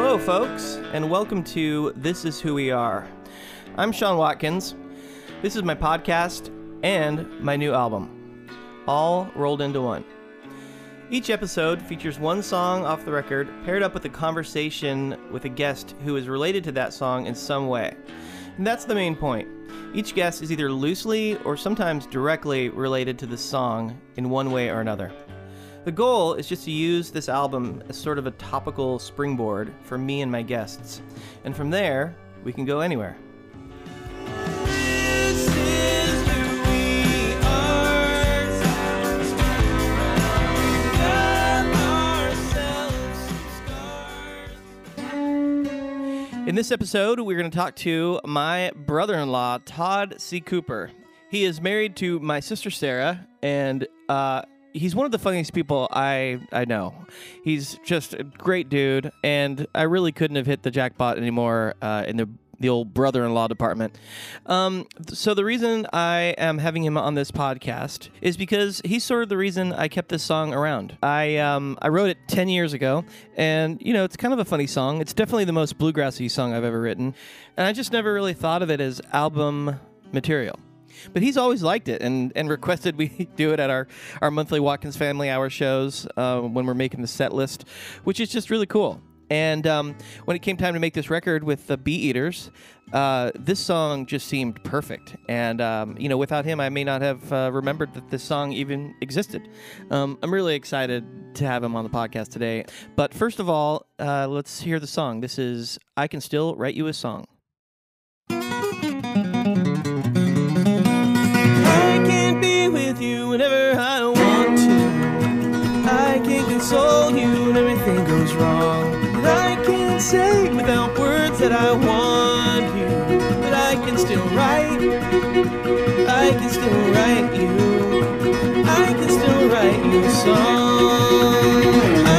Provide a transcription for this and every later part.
Hello, folks, and welcome to This Is Who We Are. I'm Sean Watkins. This is my podcast and my new album, all rolled into one. Each episode features one song off the record paired up with a conversation with a guest who is related to that song in some way. And that's the main point. Each guest is either loosely or sometimes directly related to the song in one way or another. The goal is just to use this album as sort of a topical springboard for me and my guests. And from there, we can go anywhere. In this episode, we're going to talk to my brother in law, Todd C. Cooper. He is married to my sister, Sarah, and uh, he's one of the funniest people I, I know. He's just a great dude, and I really couldn't have hit the jackpot anymore uh, in the the old brother-in-law department. Um, so the reason I am having him on this podcast is because he's sort of the reason I kept this song around. I um, I wrote it ten years ago, and you know it's kind of a funny song. It's definitely the most bluegrassy song I've ever written, and I just never really thought of it as album material. But he's always liked it and, and requested we do it at our, our monthly Watkins Family Hour shows uh, when we're making the set list, which is just really cool. And um, when it came time to make this record with the Bee Eaters, uh, this song just seemed perfect. And, um, you know, without him, I may not have uh, remembered that this song even existed. Um, I'm really excited to have him on the podcast today. But first of all, uh, let's hear the song. This is I Can Still Write You a Song. Be with you whenever I want to. I can console you when everything goes wrong. And I can say without words that I want you. But I can still write. I can still write you. I can still write you a song. I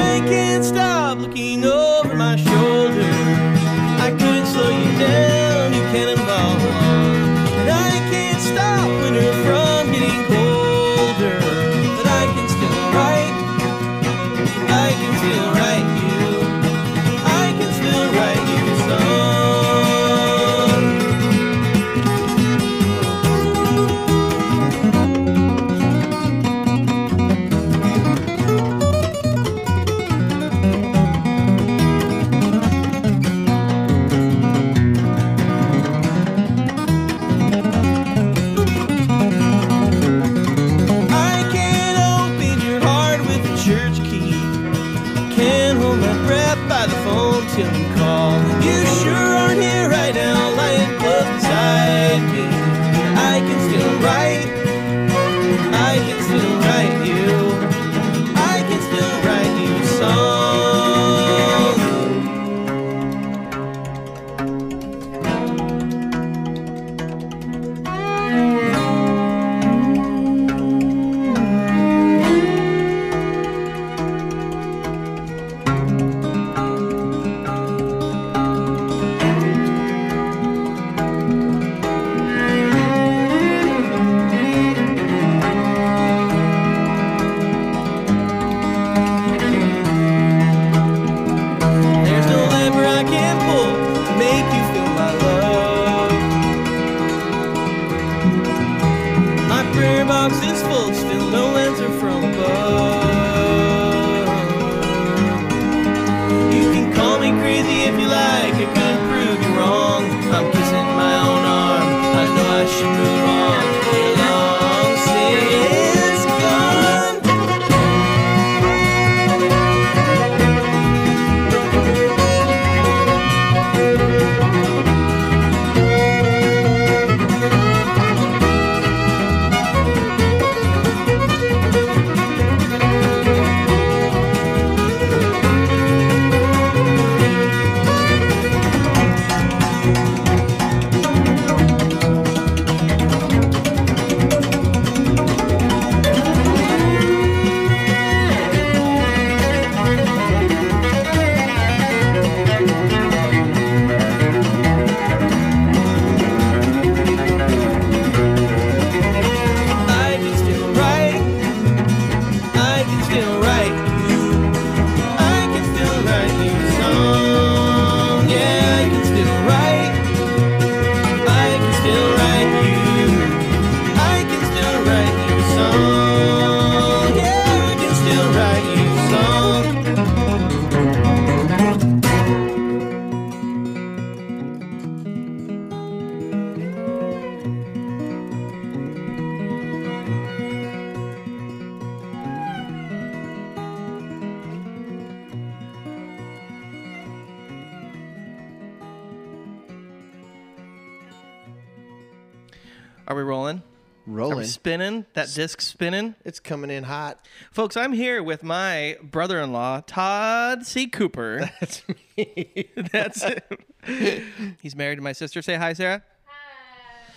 That disc spinning? It's coming in hot. Folks, I'm here with my brother in law, Todd C. Cooper. That's me. That's it. He's married to my sister. Say hi, Sarah. Hi.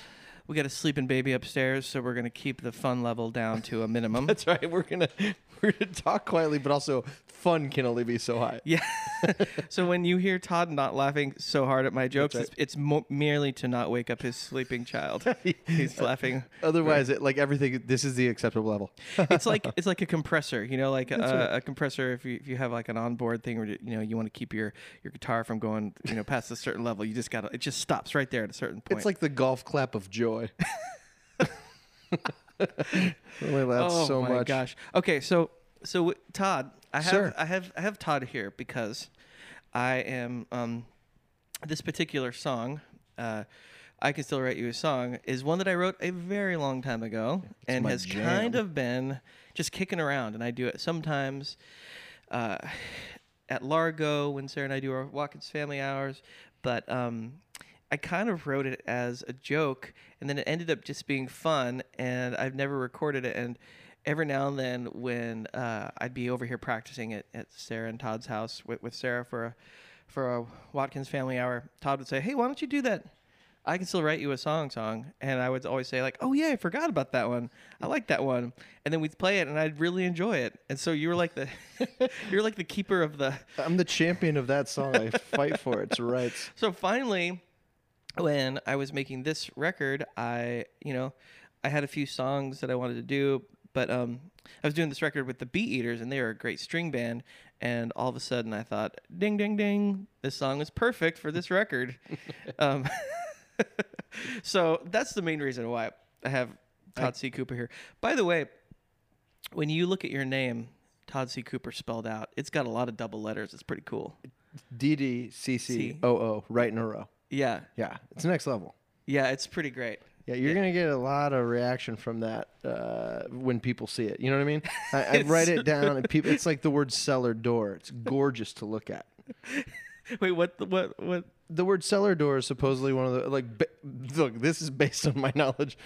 We got a sleeping baby upstairs, so we're going to keep the fun level down to a minimum. That's right. We're gonna we're gonna talk quietly, but also fun can only be so high. Yeah. so when you hear Todd not laughing so hard at my jokes, right. it's, it's mo- merely to not wake up his sleeping child. He's laughing. Otherwise, it like everything. This is the acceptable level. It's like it's like a compressor, you know, like a, a compressor. If you if you have like an onboard thing where you know you want to keep your your guitar from going you know past a certain level, you just gotta it just stops right there at a certain point. It's like the golf clap of joy. only lasts oh so my much. gosh. Okay, so so Todd, I have Sir. I have I have Todd here because I am um this particular song. Uh, I can still write you a song is one that I wrote a very long time ago and has jam. kind of been just kicking around, and I do it sometimes. Uh, at Largo when Sarah and I do our Watkins family hours, but um, I kind of wrote it as a joke, and then it ended up just being fun, and I've never recorded it. And every now and then, when uh, I'd be over here practicing it at Sarah and Todd's house with, with Sarah for a for a Watkins family hour, Todd would say, "Hey, why don't you do that?" I can still write you a song song. And I would always say like, oh yeah, I forgot about that one. I like that one. And then we'd play it and I'd really enjoy it. And so you were like the, you're like the keeper of the, I'm the champion of that song. I fight for its rights. so finally, when I was making this record, I, you know, I had a few songs that I wanted to do, but um, I was doing this record with the Bee Eaters, and they were a great string band. And all of a sudden, I thought, ding, ding, ding, this song is perfect for this record. um, so that's the main reason why I have Todd C. Cooper here. By the way, when you look at your name, Todd C. Cooper spelled out, it's got a lot of double letters. It's pretty cool. D D C C O O right in a row. Yeah, Yeah, it's next level. yeah, it's pretty great. Yeah, you're gonna get a lot of reaction from that uh, when people see it. You know what I mean? I, I write it down, and people. It's like the word cellar door. It's gorgeous to look at. Wait, what? the- What? What? The word cellar door is supposedly one of the like. Ba- look, this is based on my knowledge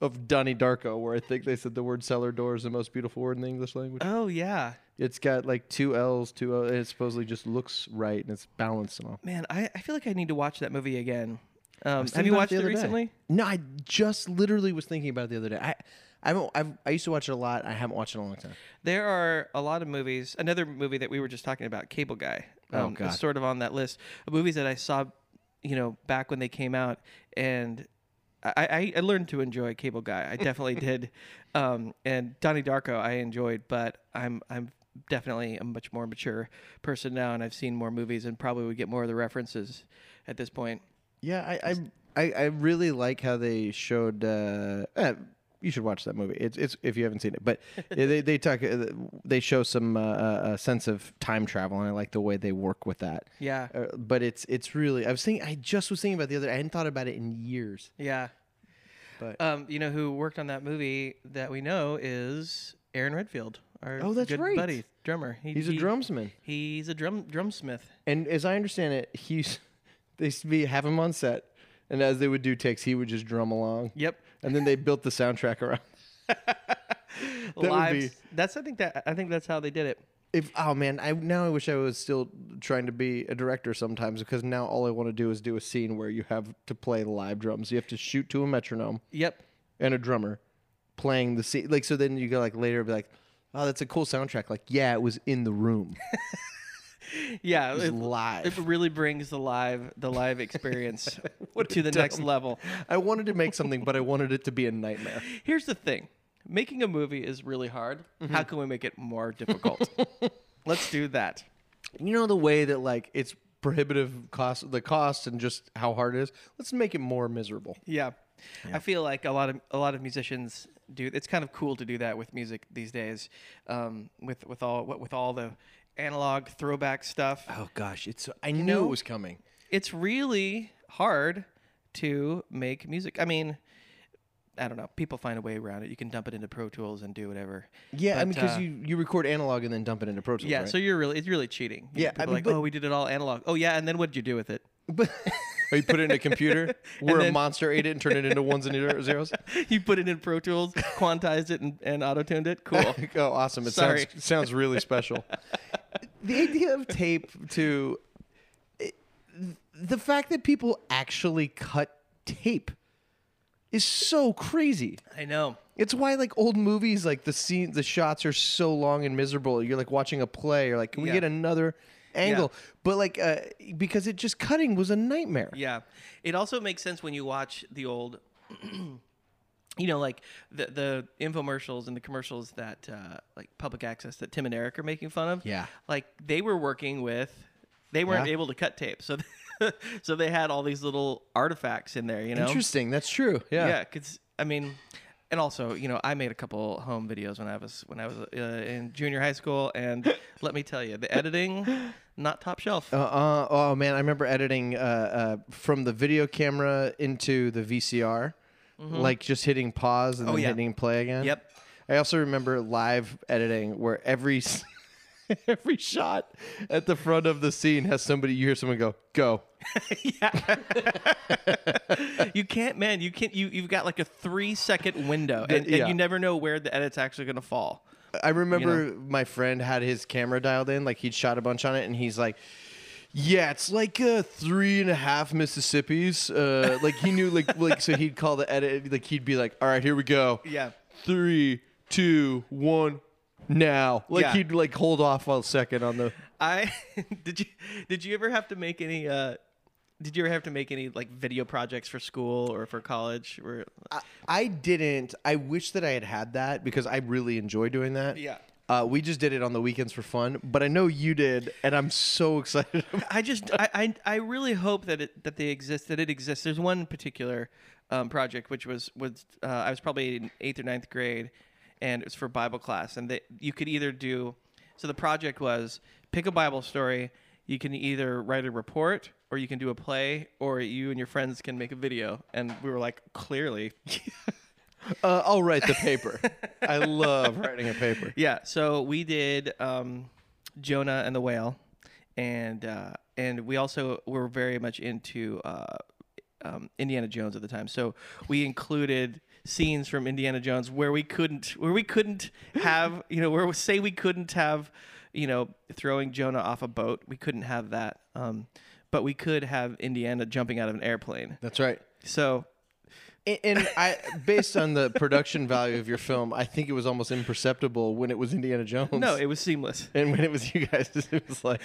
of Donnie Darko, where I think they said the word cellar door is the most beautiful word in the English language. Oh yeah, It's got like two L's, two L's, and it supposedly just looks right and it's balanced and all. man, I, I feel like I need to watch that movie again. Um, have you watched the it other day. recently? No, I just literally was thinking about it the other day. I, I haven't. I've, I used to watch it a lot. I haven't watched it in a long time. There are a lot of movies. Another movie that we were just talking about, Cable Guy. Oh, um, is sort of on that list of movies that I saw, you know, back when they came out, and I, I, I learned to enjoy Cable Guy. I definitely did, um, and Donnie Darko I enjoyed, but I'm I'm definitely a much more mature person now, and I've seen more movies and probably would get more of the references at this point. Yeah, I, I, I, I really like how they showed. Uh, eh, you should watch that movie. It's, it's if you haven't seen it, but they, they talk. uh, They show some uh, uh, a sense of time travel, and I like the way they work with that. Yeah, Uh, but it's it's really. I was thinking. I just was thinking about the other. I hadn't thought about it in years. yeah. But Um, you know who worked on that movie that we know is Aaron Redfield, our Oh, that's good right. buddy, drummer. He, he's a he- drumsman, He's a drum drumsmith. and as I understand it, he's they used to be have him on set, and as they would do takes, he would just drum along, Yep. and then they built the soundtrack around. That would Live. be- That's I think that I think that's how they did it. If oh man, I now I wish I was still trying to be a director sometimes because now all I want to do is do a scene where you have to play live drums. You have to shoot to a metronome Yep. and a drummer playing the scene. Like so, then you go like later be like, oh, that's a cool soundtrack. Like yeah, it was in the room, Yeah. it live. it really brings the live the live experience to the next level. I wanted to make something, but I wanted it to be a nightmare. Here's the thing. Making a movie is really hard. How can we make it more difficult? Let's do that. You know the way that like it's prohibitive cost, the cost, and just how hard it is. Let's make it more miserable. Yeah. I feel like a lot of a lot of musicians do. It's kind of cool to do that with music these days, um, with with all with all the analog throwback stuff. Oh gosh, it's I knew know- it was coming. It's really hard to make music. I mean, I don't know. People find a way around it. You can dump it into Pro Tools and do whatever. Yeah, I mean, because uh, you, you record analog and then dump it into Pro Tools. Yeah, right? so you're really it's really cheating. Yeah, I People are mean, like, but- oh, we did it all analog. Oh yeah, and then what did you do with it? But or you put it in a computer where a monster ate it and turned it into ones and zeros. you put it in Pro Tools, quantized it, and, and auto tuned it. Cool. oh, awesome! It Sorry. sounds sounds really special. the idea of tape to it- the fact that people actually cut tape is so crazy. I know. It's why like old movies, like the scene, the shots are so long and miserable. You're like watching a play. You're like, can we Yeah. get another angle? But like, uh, because it just cutting was a nightmare. Yeah. It also makes sense when you watch the old, you know, like the the infomercials and the commercials that uh, like public access that Tim and Eric are making fun of. Yeah. Like they were working with, they weren't Yeah. able to cut tape, so so they had all these little artifacts in there. You know. Interesting. That's true. Yeah. Yeah, because I mean, and also, you know, I made a couple home videos when I was when I was uh, in junior high school, and let me tell you, the editing, not top shelf. Uh, uh, oh man, I remember editing uh, uh, from the video camera into the VCR, like just hitting pause and Mm-hmm. Oh, then yeah. hitting play again. Yep. I also remember live editing where every every shot at the front of the scene has somebody. You hear someone go, "Go." you can't, man. You can't. You you've got like a three second window, and, yeah. and you never know where the edit's actually going to fall. I remember my friend had his camera dialed in, like he'd shot a bunch on it, and he's like, "Yeah, it's like uh, three and a half Mississippis." Uh, like he knew, like like so he'd call the edit, like he'd be like, "All right, here we go." Yeah. Three, two, one, now. Like Yeah. he'd like hold off a second on the. I did you did you ever have to make any? uh Did you ever have to make any like video projects for school or for college? Or I, I didn't. I wish that I had had that because I really enjoy doing that. Yeah. Uh, we just did it on the weekends for fun, but I know you did, and I'm so excited. I just I, I I really hope that it that they exist that it exists. There's one particular um, project which was was uh, I was probably in eighth or ninth grade, and it was for Bible class, and they, you could either do so. The project was pick a Bible story. You can either write a report, or you can do a play, or you and your friends can make a video. And we were like, clearly, Uh, I'll write the paper. I love writing a paper. Yeah, so we did um, Jonah and the whale, and uh, and we also were very much into uh, um, Indiana Jones at the time. So we included scenes from Indiana Jones where we couldn't where we couldn't have you know where we say we couldn't have you know throwing Jonah off a boat. We couldn't have that, um, but we could have Indiana jumping out of an airplane. That's right. So And, I, based on the production value of your film, I think it was almost imperceptible when it was Indiana Jones. no, it was seamless. and when it was you guys, it was like,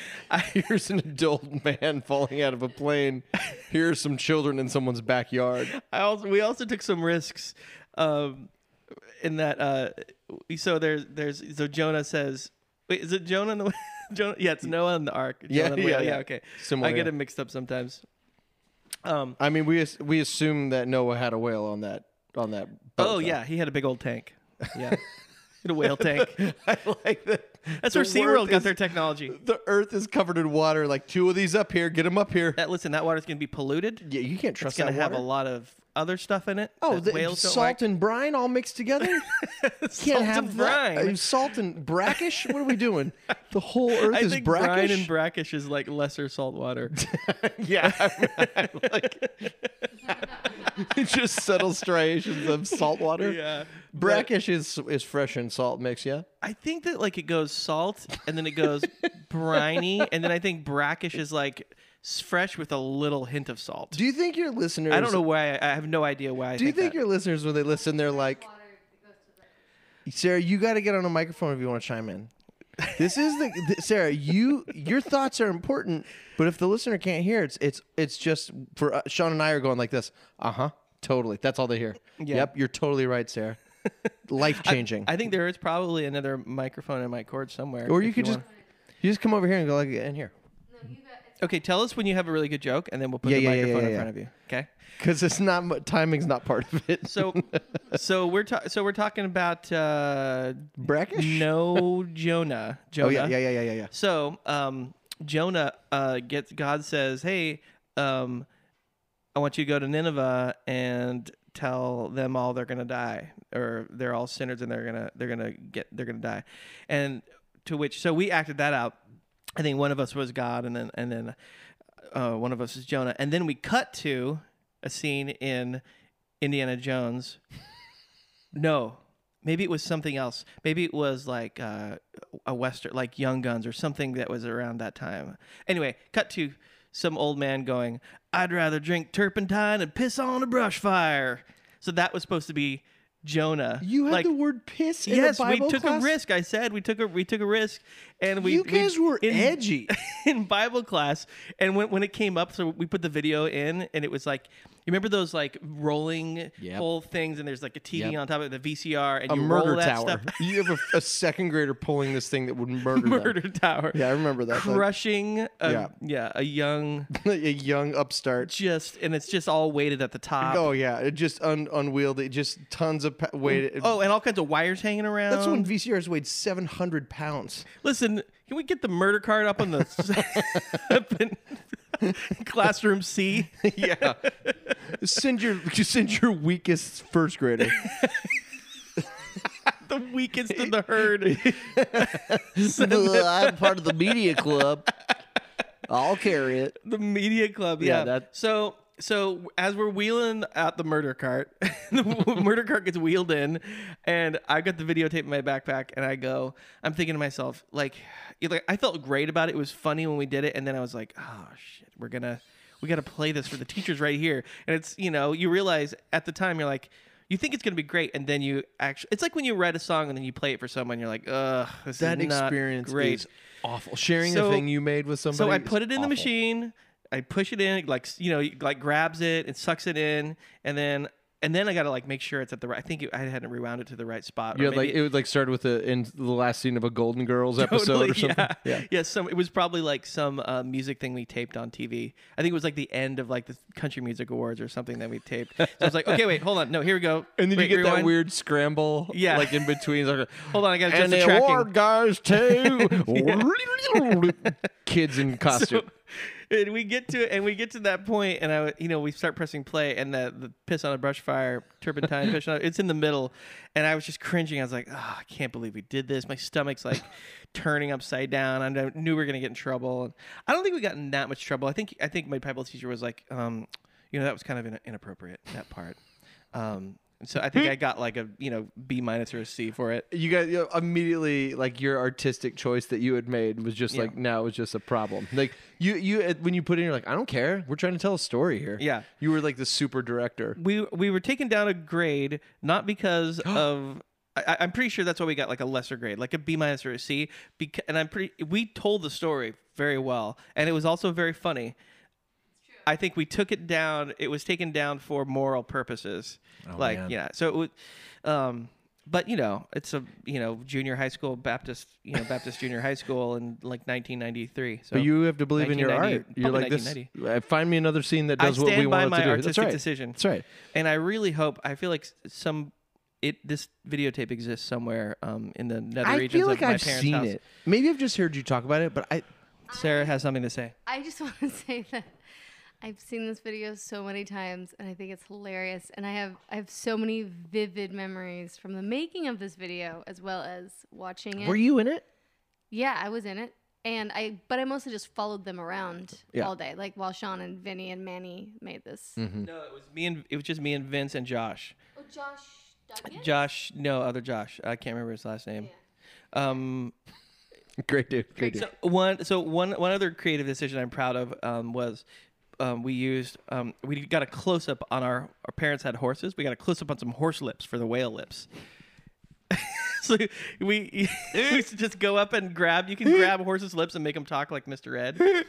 here's an adult man falling out of a plane. Here are some children in someone's backyard. I also we also took some risks um, in that. Uh, so there's there's so Jonah says, wait, is it Jonah and the Jonah? Yeah, it's Noah and the Ark. Jonah Yeah, the yeah, yeah. Okay, Similar, I get yeah. them mixed up sometimes. Um. I mean, we as- we assume that Noah had a whale on that on that. Boat, Oh though. yeah, he had a big old tank. Yeah, he had a whale tank. I like that. That's the where SeaWorld Earth got is- their technology. The Earth is covered in water. Like two of these up here. Get them up here. That listen, that water's gonna be polluted. Yeah, you can't trust It's gonna that have water. a lot of other stuff in it. Oh, the whales salt like. and brine all mixed together. Can't Salt have and that. brine. Uh, Salt and brackish. What are we doing? The whole Earth I is think brine and brackish is like lesser salt water. yeah, like just subtle striations of salt water. yeah. Brackish is is fresh and salt mix. Yeah. I think that like it goes salt and then it goes briny and then I think brackish is like fresh with a little hint of salt. Do you think your listeners? I don't know why. I have no idea why. I Do you think, your listeners, when they listen, they're like, water that goes to the Sarah, you got to get on a microphone if you want to chime in. This is the th- Sarah. You your thoughts are important, but if the listener can't hear, it's it's it's just for uh, Sean and I are going like this. Uh huh. Totally. That's all they hear. Yeah. Yep. You're totally right, Sarah. Life changing. I think there is probably another microphone in my cord somewhere. Or you could just wanna- you just come over here and go like in here No, you got it's Okay, tell us when you have a really good joke, and then we'll put Yeah, the yeah, yeah, microphone yeah, in yeah. front of you. Okay. because it's not mu- timing's not part of it. So, so we're ta- so we're talking about uh, brackish. no Jonah. Jonah. Oh yeah, yeah, yeah, yeah, yeah, yeah. So, um, Jonah uh, gets God says, "Hey, um, I want you to go to Nineveh and tell them all they're gonna die, or they're all sinners and they're gonna they're gonna get they're gonna die." And to which, so we acted that out. I think one of us was God, and then and then uh, one of us is Jonah, and then we cut to a scene in Indiana Jones. no, maybe it was something else. Maybe it was like uh, a western, like Young Guns or something that was around that time. Anyway, cut to some old man going, "I'd rather drink turpentine and piss on a brush fire." So that was supposed to be Jonah. You had like, the word piss in yes, the Bible we took class? a risk. I said we took a we took a risk, and we You guys we, were in, edgy. in Bible class. And when when it came up, so we put the video in, and it was like you remember those like rolling Yep. whole things, and there's like a TV Yep. on top of the VCR, and A you murder roll that tower. stuff. you have a, a second grader pulling this thing that would murder, them. murder tower. Yeah, I remember that. Crushing, a, Yeah. yeah, a young, a young upstart. just, and it's just all weighted at the top. Oh yeah, it just un- unwieldy, just tons of pa- weight. Oh, and all kinds of wires hanging around. that's when VCRs weighed seven hundred pounds. Listen, can we get the murder card up on the classroom C? yeah, send your send your weakest first grader. the weakest in the herd. I'm part of the media club. I'll carry it. the media club. Yeah, Yeah. that- So so as we're wheeling out the murder cart, the murder cart gets wheeled in, and I got the videotape in my backpack, and I go, I'm thinking to myself, like, like I felt great about it. It was funny when we did it, and then I was like, oh shit, we're gonna. We got to play this for the teachers right here. And it's, you know, you realize at the time you're like, you think it's going to be great. And then you actually, it's like when you write a song and then you play it for someone, you're like, ugh, this That is not experience great. is awful. Sharing So- a thing you made with somebody. So I put it in the machine. I push it in, like you know, like grabs it, and sucks it in, and then and then I gotta like make sure it's at the right. I think it, I hadn't rewound it to the right spot. had like it would like start with the in the last scene of a Golden Girls episode Totally, or something. Yeah, yeah. yeah. Some it was probably like some uh, music thing we taped on TV. I think it was like the end of like the Country Music Awards or something that we taped. So I was like, okay, wait, hold on, no, here we go. And then Wait, you get that weird scramble, Yeah. like in between. Like, Hold on, I gotta and the tracking. award guys too. Kids in costume. And we get to it, and we get to that point and I you know we start pressing play and the the piss on a brush fire turpentine on it's in the middle. And I was just cringing. I was like oh I can't believe we did this. My stomach's like turning upside down. I knew we were gonna get in trouble. And I don't think we got in that much trouble. I think I think my Bible teacher was like um you know that was kind of in- inappropriate that part. Um so I think I got like a you know B minus or a C for it You guys you know, immediately like your artistic choice that you had made was just Yeah. like now it was just a problem. Like you you uh, when you put in you're like I don't care. We're trying to tell a story here. Yeah. You were like the super director. we we were taken down a grade not because of I, I'm pretty sure that's why we got like a lesser grade, like a B minus or a C. Because, and I'm pretty. We told the story very well, and it was also very funny. I think we took it down. It was taken down for moral purposes, like man. yeah. So it would, um, but you know, it's a you know junior high school Baptist, you know Baptist junior high school in like 1993. So But you have to believe in your art. You're like this. uh, Find me another scene that does what stand we by want my it to do. artistic That's right. decision. That's right. and I really hope. I feel like some it this videotape exists somewhere um, in the nether I regions feel like of my I've parents' seen house. it. Maybe I've just heard you talk about it, but I Sarah has something to say. I just want to say that I've seen this video so many times and I think it's hilarious and I have I have so many vivid memories from the making of this video as well as watching it. were you in it? Yeah, I was in it. And I but I mostly just followed them around Yeah. all day like while Sean and Vinny and Manny made this. Mm-hmm. No, it was me and it was just me and Vince and Josh. Oh, Josh Duggan? Josh, no other Josh. I can't remember his last name. Yeah. Um, Great dude. Great dude. so one, so one, one other creative decision I'm proud of um, was um, we used we we got a close up on our our parents had horses. We got a close up on some horse lips for the whale lips. so we, we used to just go up and grab. You can grab horses' lips and make them talk like Mr. Ed,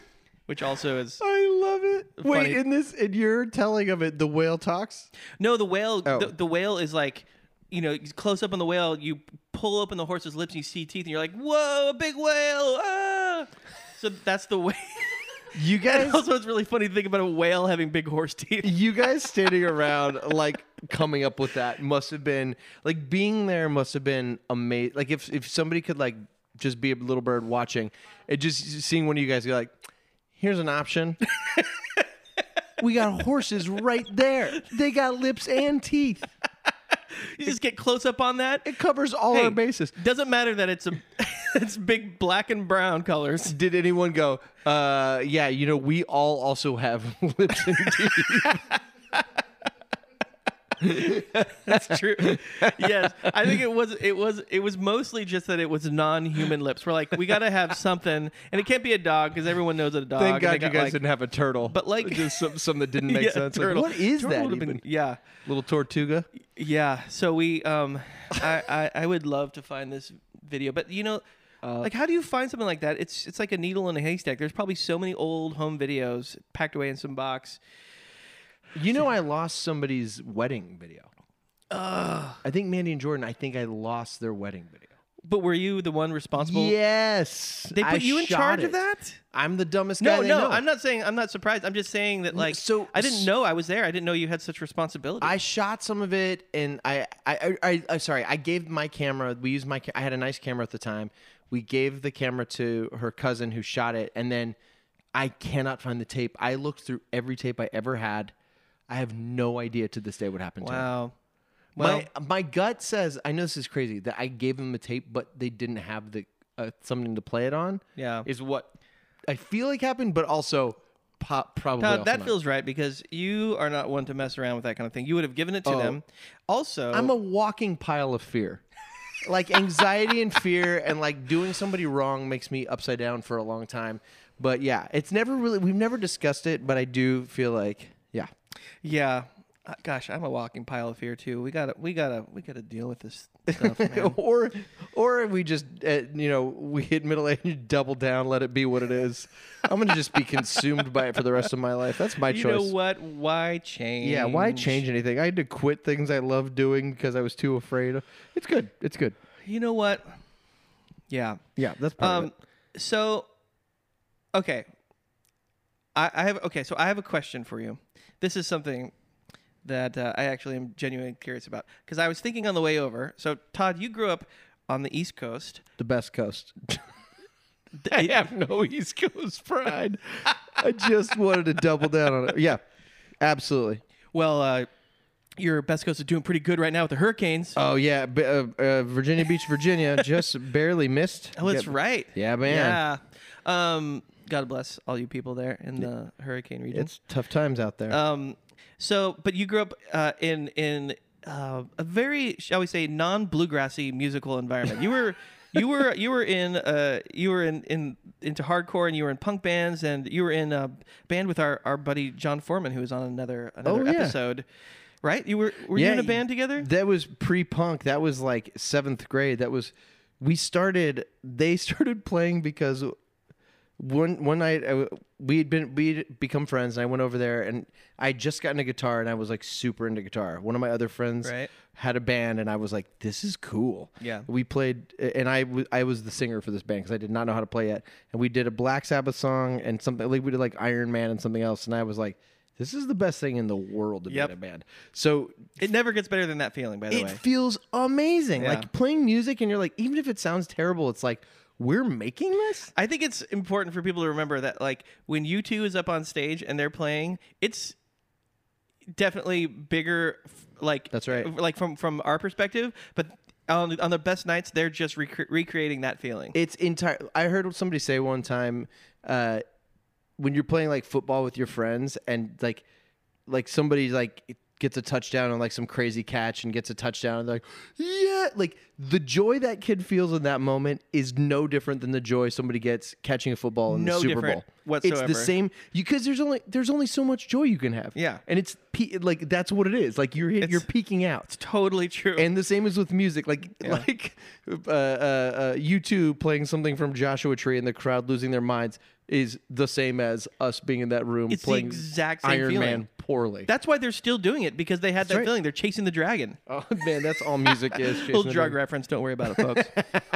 which also is I love it. Wait, in this, in your telling of it, the whale talks. no the whale. Oh. The, the whale is like. You know, close up on the whale, you pull open the horse's lips and you see teeth, and you're like, "Whoa, a big whale!" Ah! So that's the way. You guys, And also, it's really funny to think about a whale having big horse teeth. you guys standing around like coming up with that must have been like being there must have been amazing. Like if if somebody could like just be a little bird watching, it just seeing one of you guys go like, "Here's an option." we got horses right there. They got lips and teeth. You just get close up on that. It covers all Hey, our bases. Doesn't matter that it's a it's big black and brown colors. Did anyone go? Uh, yeah, you know, we all also have lips and teeth. That's true. yes, I think it was. It was. It was mostly just that it was non-human lips. We're like, we got to have something, and it can't be a dog because everyone knows that a dog. Thank God you got, guys like, didn't have a turtle. But, like- just some, some that didn't make Yeah, sense. Like, what is Turtle that? been- yeah, Little tortuga. yeah. So we, um, I, I, I would love to find this video, but you know. Uh, like how do you find something like that? It's it's like a needle in a haystack. There's probably so many old home videos packed away in some box. You know, I lost somebody's wedding video. I think Mandy and Jordan. I think I lost their wedding video. But were you the one responsible? yes, They put I you in charge it. of that? I'm the dumbest guy. No, no. I'm not saying I'm not surprised. I'm just saying that like so- I didn't know I was there. I didn't know you had such responsibility. I shot some of it, and I, I, I, I, I sorry, I gave my camera. We used my. I had a nice camera at the time. We gave the camera to her cousin who shot it, and then I cannot find the tape. I looked through every tape I ever had. I have no idea to this day what happened to it. wow. Well, my my gut says I know this is crazy that I gave them the tape, but they didn't have the uh, something to play it on. yeah. is what I feel like happened, but also pop, probably Todd, that feels right because you are not one to mess around with that kind of thing. You would have given it to Oh. them. Also, I'm a walking pile of fear. Like anxiety and fear and like doing somebody wrong makes me upside down for a long time. But yeah, it's never really we've never discussed it, but I do feel like yeah. yeah. Gosh, I'm a walking pile of fear too. We gotta, we gotta, we gotta deal with this stuff. man. or or we just uh, you know, we hit middle age double down, let it be what it is. I'm to just be consumed by it for the rest of my life. That's my you choice. You know what? Why change? Yeah, why change anything? I had to quit things I loved doing because I was too afraid. It's good. It's good. You know what? Yeah. Yeah, that's part of Um. So, okay. I, I have okay. So I have a question for you. This is something that uh, I actually am genuinely curious about because I was thinking on the way over. So Todd, you grew up on the East Coast. The best coast. I have no East Coast pride. I just wanted to double down on it. Yeah, absolutely. Well, uh, your Best Coast is doing pretty good right now with the Hurricanes. Oh yeah, B- uh, uh, Virginia Beach, Virginia, just barely missed. oh, that's Yep. right. Yeah, man. Yeah. Um. God bless all you people there in the hurricane region. It's tough times out there. Um, so, but you grew up uh, in in uh, a very, shall we say, non bluegrassy musical environment. You were. You were you were in uh you were in, in into hardcore and you were in punk bands and you were in a band with our, our buddy Jon Foreman who was on another another Oh, yeah. episode, right? You were were you in a band together? That was pre-punk. That was like seventh grade. That was we started. They started playing because one one night uh, we'd been we'd become friends, and I went over there, and I just gotten a guitar, and I was like super into guitar. One of my other friends Right. had a band, and I was like, "This is cool." Yeah. we played, and I w- I was the singer for this band because I did not know how to play yet, and we did a Black Sabbath song and something like we did like Iron Man and something else, and I was like. This is the best thing in the world to Yep. be in a band. So It never gets better than that feeling, by the it way. It feels amazing. Yeah. Like playing music, and you're like, even if it sounds terrible, it's like we're making this. I think it's important for people to remember that, like, when U2 is up on stage and they're playing, it's definitely bigger, like That's right. like from from our perspective. But on on the best nights, they're just rec- recreating that feeling. It's entire. I heard somebody say one time, uh, when you're playing like football with your friends, and like, like somebody's like gets a touchdown on like some crazy catch and gets a touchdown, and they're like, yeah, like the joy that kid feels in that moment is no different than the joy somebody gets catching a football in No the Super different Bowl. It's the same because there's only there's only so much joy you can have. Yeah. and it's pe- like that's what it is. Like you're It's- you're peaking out. It's totally true. And the same is with music, like like uh, uh, uh, U2 playing something from Joshua Tree and the crowd losing their minds is the same as us being in that room It's the playing exact same Iron feeling. Man poorly. That's why they're still doing it because they had that right. feeling. They're chasing the dragon. oh man, that's all music is. Chasing Little the drug Dragon. reference. Don't worry about it,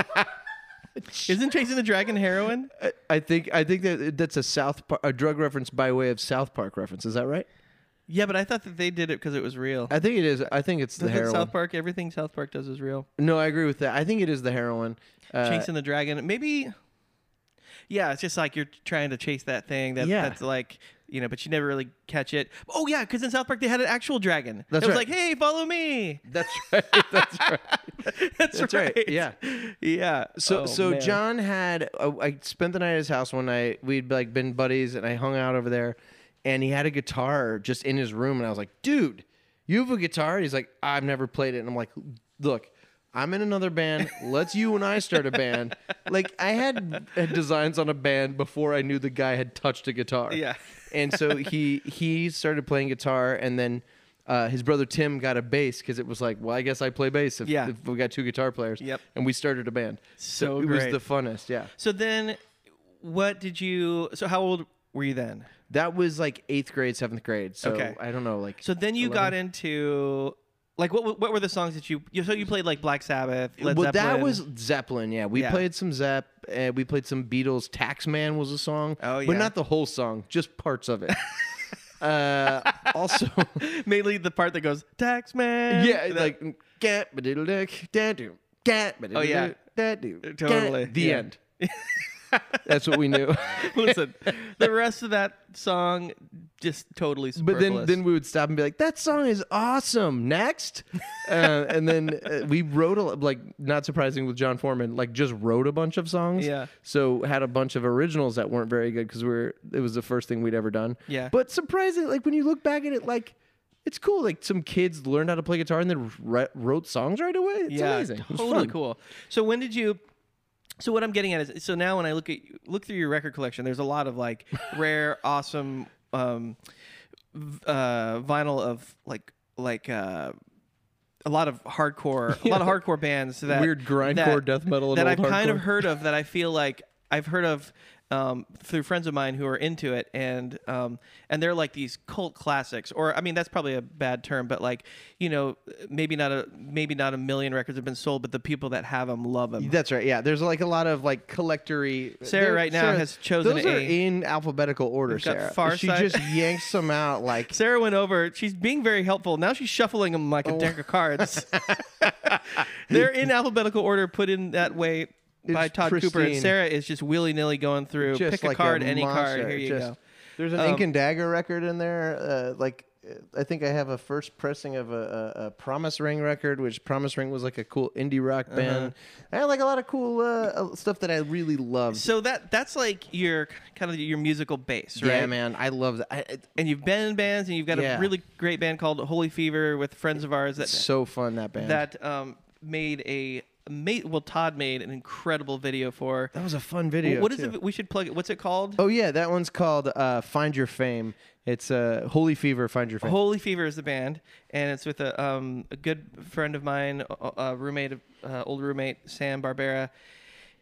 folks. Isn't chasing the dragon heroin? I- I think I think that that's a South Park, a drug reference by way of South Park reference. Is that right? Yeah, but I thought that they did it because it was real. I think it is. I think it's the Doesn't heroin. South Park, everything South Park does is real. no, I agree with that. I think it is the heroin. Uh, chasing the dragon. Maybe. Yeah, it's just like you're trying to chase that thing that Yeah. that's like you know, but you never really catch it. Oh yeah, because in South Park they had an actual dragon. That's it was right. like, hey, follow me. That's right. That's right. That's, That's right, right. yeah. yeah. So Oh, so man. Jon had uh, I spent the night at his house one night. We'd like been buddies, and I hung out over there. And he had a guitar just in his room, and I was like, "Dude, you have a guitar?" He's like, "I've never played it." And I'm like, "Look, I'm in another band. Let's you and I start a band." Like I had, had designs on a band before I knew the guy had touched a guitar. Yeah. and so he he started playing guitar, and then. Uh, his brother Tim got a bass because it was like, well, I guess I play bass if, Yeah. if we got two guitar players. Yep. And we started a band. So it was the funnest. Yeah. So then, what did you? So how old were you then? That was like eighth grade, seventh grade. So Okay. I don't know, like. So then you 11. got into like what? What were the songs that you? you so you played like Black Sabbath, Led well, Zeppelin. that was Zeppelin. Yeah, we Yeah. played some Zepp. Uh, we played some Beatles. Taxman was a song. Oh, yeah. but not the whole song, just parts of it. uh, also, mainly the part that goes tax man. yeah, like get Oh, yeah. Totally, The yeah. end. That's what we knew. Listen, the rest of that song just totally. But then, then we would stop and be like, "That song is awesome." Next, uh, and then uh, we wrote a like, not surprising with Jon Foreman, like just wrote a bunch of songs. Yeah. So had a bunch of originals that weren't very good because we are it was the first thing we'd ever done. Yeah. But surprising, like when you look back at it, like it's cool. Like some kids learned how to play guitar and then ri- wrote songs right away. It's yeah, amazing. Totally cool. So when did you? So what I'm getting at is, so now when I look at look through your record collection, there's a lot of like rare, awesome um, uh, vinyl of like like uh, a lot of hardcore, a lot of hardcore bands that Weird grindcore that- death metal and that I've kind of heard of. That I feel like I've heard of. Um, through friends of mine who are into it, and um, and they're like these cult classics, or I mean that's probably a bad term, but like you know maybe not a maybe not a million records have been sold, but the people that have them love them. That's right. Yeah, there's like a lot of like collectory. Sarah right now has chosen Those are a- in alphabetical order. Sarah, Far she Side- just yanks them out like Sarah went over. She's being very helpful. Now she's shuffling them like Oh. a deck of cards. They're in alphabetical order, put in that way by It's Todd Cooper. And. Sarah is just willy nilly going through. just Pick like a card, a any card. Here you Just- go. There's an Um, Ink and Dagger record in there. Uh, like uh, I think I have a first pressing of a, a, a Promise Ring record, which Promise Ring was like a cool indie rock Uh-huh. band. I had like a lot of cool uh, uh, stuff that I really loved. So that that's like your kind of your musical base, right? Yeah, man, I love that. I, it- And you've been in bands, and you've got Yeah. a really great band called Holy Fever with friends of ours that it's so fun that band. that um, made a made well Todd made an incredible video for. that was a fun video. what is too. it? We should plug it. What's it called? Oh yeah, that one's called uh, "Find Your Fame." It's uh, "Holy Fever." Find your fame. Holy Fever is the band, and it's with a um, a good friend of mine, a, a roommate, uh, old roommate Sam Barbera,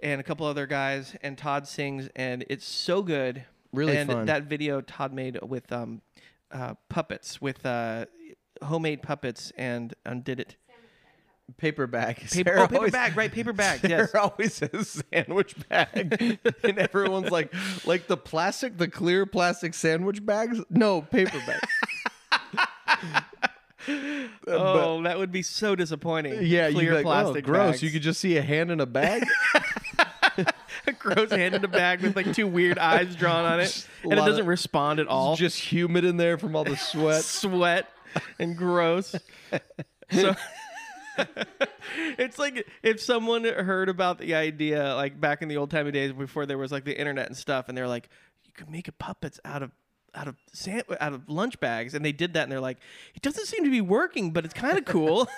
and a couple other guys. And Todd sings, and it's so good. Really and fun. that video Todd made with um, uh, puppets, with uh, homemade puppets, and undid it. Paper bag. Paper, oh, paper bag, right? Paper bag. Sarah Yes. always says sandwich bag, and everyone's like, like the plastic, the clear plastic sandwich bags. No, paper bag. Uh, oh, that would be so disappointing. yeah, clear like, oh, plastic. oh, gross. bags. You could just see a hand in a bag. a gross hand in a bag with like two weird eyes drawn on it, and it doesn't respond at all. just humid in there from all the sweat. sweat and gross. So it's like if someone heard about the idea, like back in the old time of days before there was like the internet and stuff, and they're like, you could make a puppets out of out of sand, out of lunch bags, and they did that, and they're like, it doesn't seem to be working, but it's kind of cool.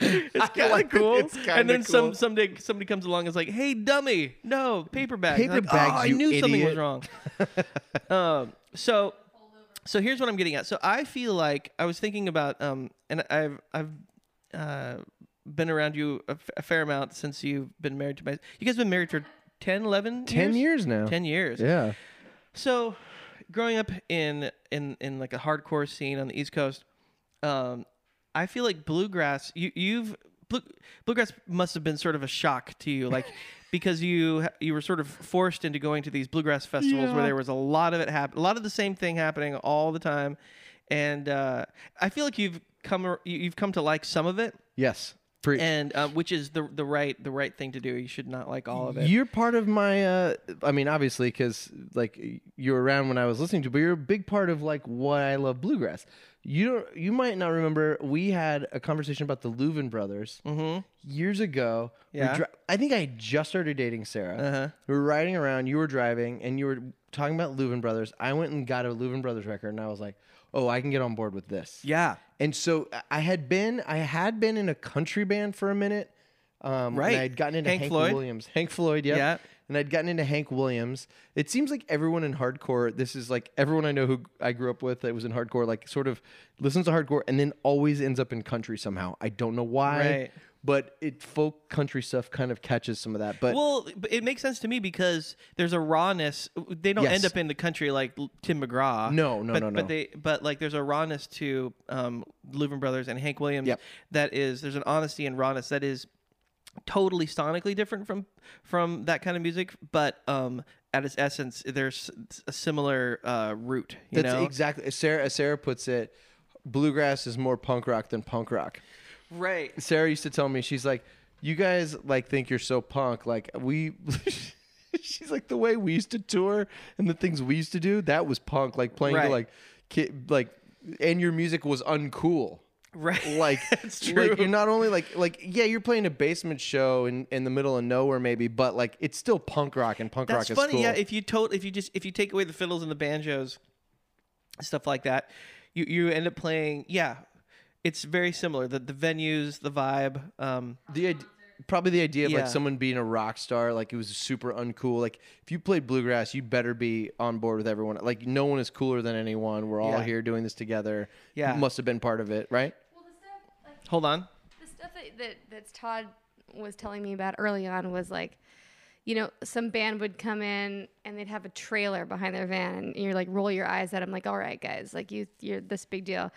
it's kind of cool. It's and then some someday somebody comes along and is like, "Hey, dummy, no paper bags." Paper Like, oh, bags, I you knew something was wrong. um, so so here's what I'm getting at. So I feel like I was thinking about, um, and I've I've uh, been around you a, f- a fair amount since you've been married to my. You guys been married for 10, 11 Ten years now. Ten years. Yeah. So, growing up in in in like a hardcore scene on the East Coast, um, I feel like bluegrass. You you've blue, bluegrass must have been sort of a shock to you, like because you you were sort of forced into going to these bluegrass festivals where there was a lot of it happen, a lot of the same thing happening all the time, and uh, I feel like you've come you- you've come to like some of it. Yes. Preach. and um, which is the the right the right thing to do. You should not like all of it. You're part of my. Uh, I mean, obviously, because like you were around when I was listening to, but you're a big part of like why I love bluegrass. You don't, you might not remember. We had a conversation about the Louvin brothers years ago. Mm-hmm. Yeah. dri- I think I just started dating Sarah. Uh-huh. We were riding around. You were driving, and you were talking about Louvin brothers. I went and got a Louvin brothers record, and I was like, "Oh, I can get on board with this." yeah, And so I had been I had been in a country band for a minute. Um, Right. And I had gotten into Hank Hank, Floyd? Williams. Hank Floyd, yeah. Yeah. And I'd gotten into Hank Williams. It seems like everyone in hardcore, this is like everyone I know who I grew up with that was in hardcore, like sort of listens to hardcore and then always ends up in country somehow. I don't know why. Right. But it folk country stuff kind of catches some of that. But Well, it makes sense to me because there's a rawness. They don't Yes. end up in the country like Tim McGraw. No, no, but, no, no. But they, but like, there's a rawness to um, Louvin Brothers and Hank Williams. Yep. That is, there's an honesty and rawness that is totally sonically different from from that kind of music, but um, at its essence, there's a similar uh, root. You that's know, exactly as Sarah as Sarah puts it, bluegrass is more punk rock than punk rock. right. Sarah used to tell me, she's like, you guys like think you're so punk. Like we, she's like the way we used to tour and the things we used to do. That was punk. Like playing Right. to like, ki- like, and your music was uncool. Right. Like That's true. Like you're not only like like yeah, you're playing a basement show in, in the middle of nowhere maybe, but like it's still punk rock and punk That's rock funny. is cool. Yeah, if you told, if you just, if you take away the fiddles and the banjos, stuff like that, you you end up playing. Yeah, it's very similar. The the venues, the vibe. Um, the id- probably the idea of Yeah. like someone being a rock star like it was super uncool like if you played bluegrass you better be on board with everyone like no one is cooler than anyone we're all Yeah. here doing this together Yeah. You must have been part of it right Well, the stuff like hold on. the stuff that, that that's Todd was telling me about early on was like, you know, some band would come in and they'd have a trailer behind their van, and you're like, roll your eyes at them, like, all right, guys, like you, you're this big deal.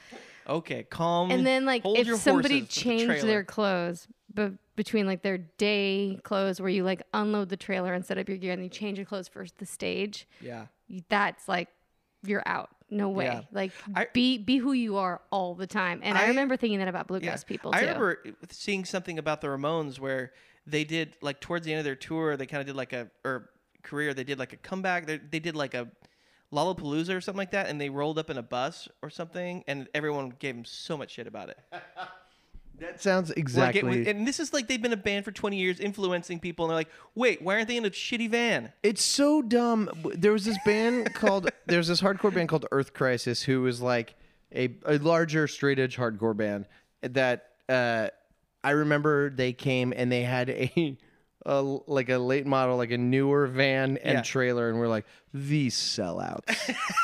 Okay, calm. And then like if somebody with the changed their clothes, but between like their day clothes where you like unload the trailer and set up your gear, and you change your clothes for the stage, yeah. that's like you're out. No way. Yeah. Like I- be be who you are all the time. And I, I- remember thinking that about Yeah. bluegrass people I remember seeing something about the Ramones where they did like towards the end of their tour, they kind of did like a or career, they did like a comeback. They, they did like a Lollapalooza or something like that, and they rolled up in a bus or something, and everyone gave them so much shit about it. That sounds exactly. Like it and this is like they've been a band for 20 years, influencing people, and they're like, wait, why aren't they in a shitty van? It's so dumb. There was this band called there was this hardcore band called Earth Crisis who was like a, a larger straight edge hardcore band that uh, I remember they came and they had a, a like a late model like a newer van and Yeah. trailer and we're like these sellouts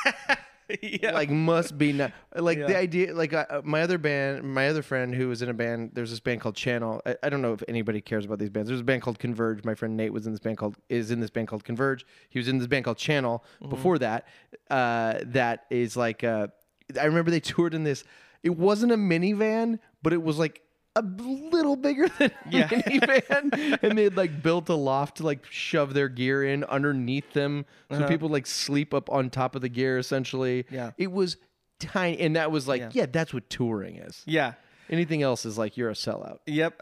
yeah. like must be not like the idea like uh, my other band my other friend who was in a band there's this band called channel. I, I don't know if anybody cares about these bands. There's a band called converge. My friend nate was in this band called is in this band called converge. He was in this band called channel Mm-hmm. before that uh that is like uh i remember they toured in this it wasn't a minivan but it was like a little bigger than a Yeah. minivan and they had like built a loft to like shove their gear in underneath them so Uh-huh. people like sleep up on top of the gear essentially Yeah. it was tiny and that was like Yeah. yeah, that's what touring is yeah. anything else is like you're a sellout Yep.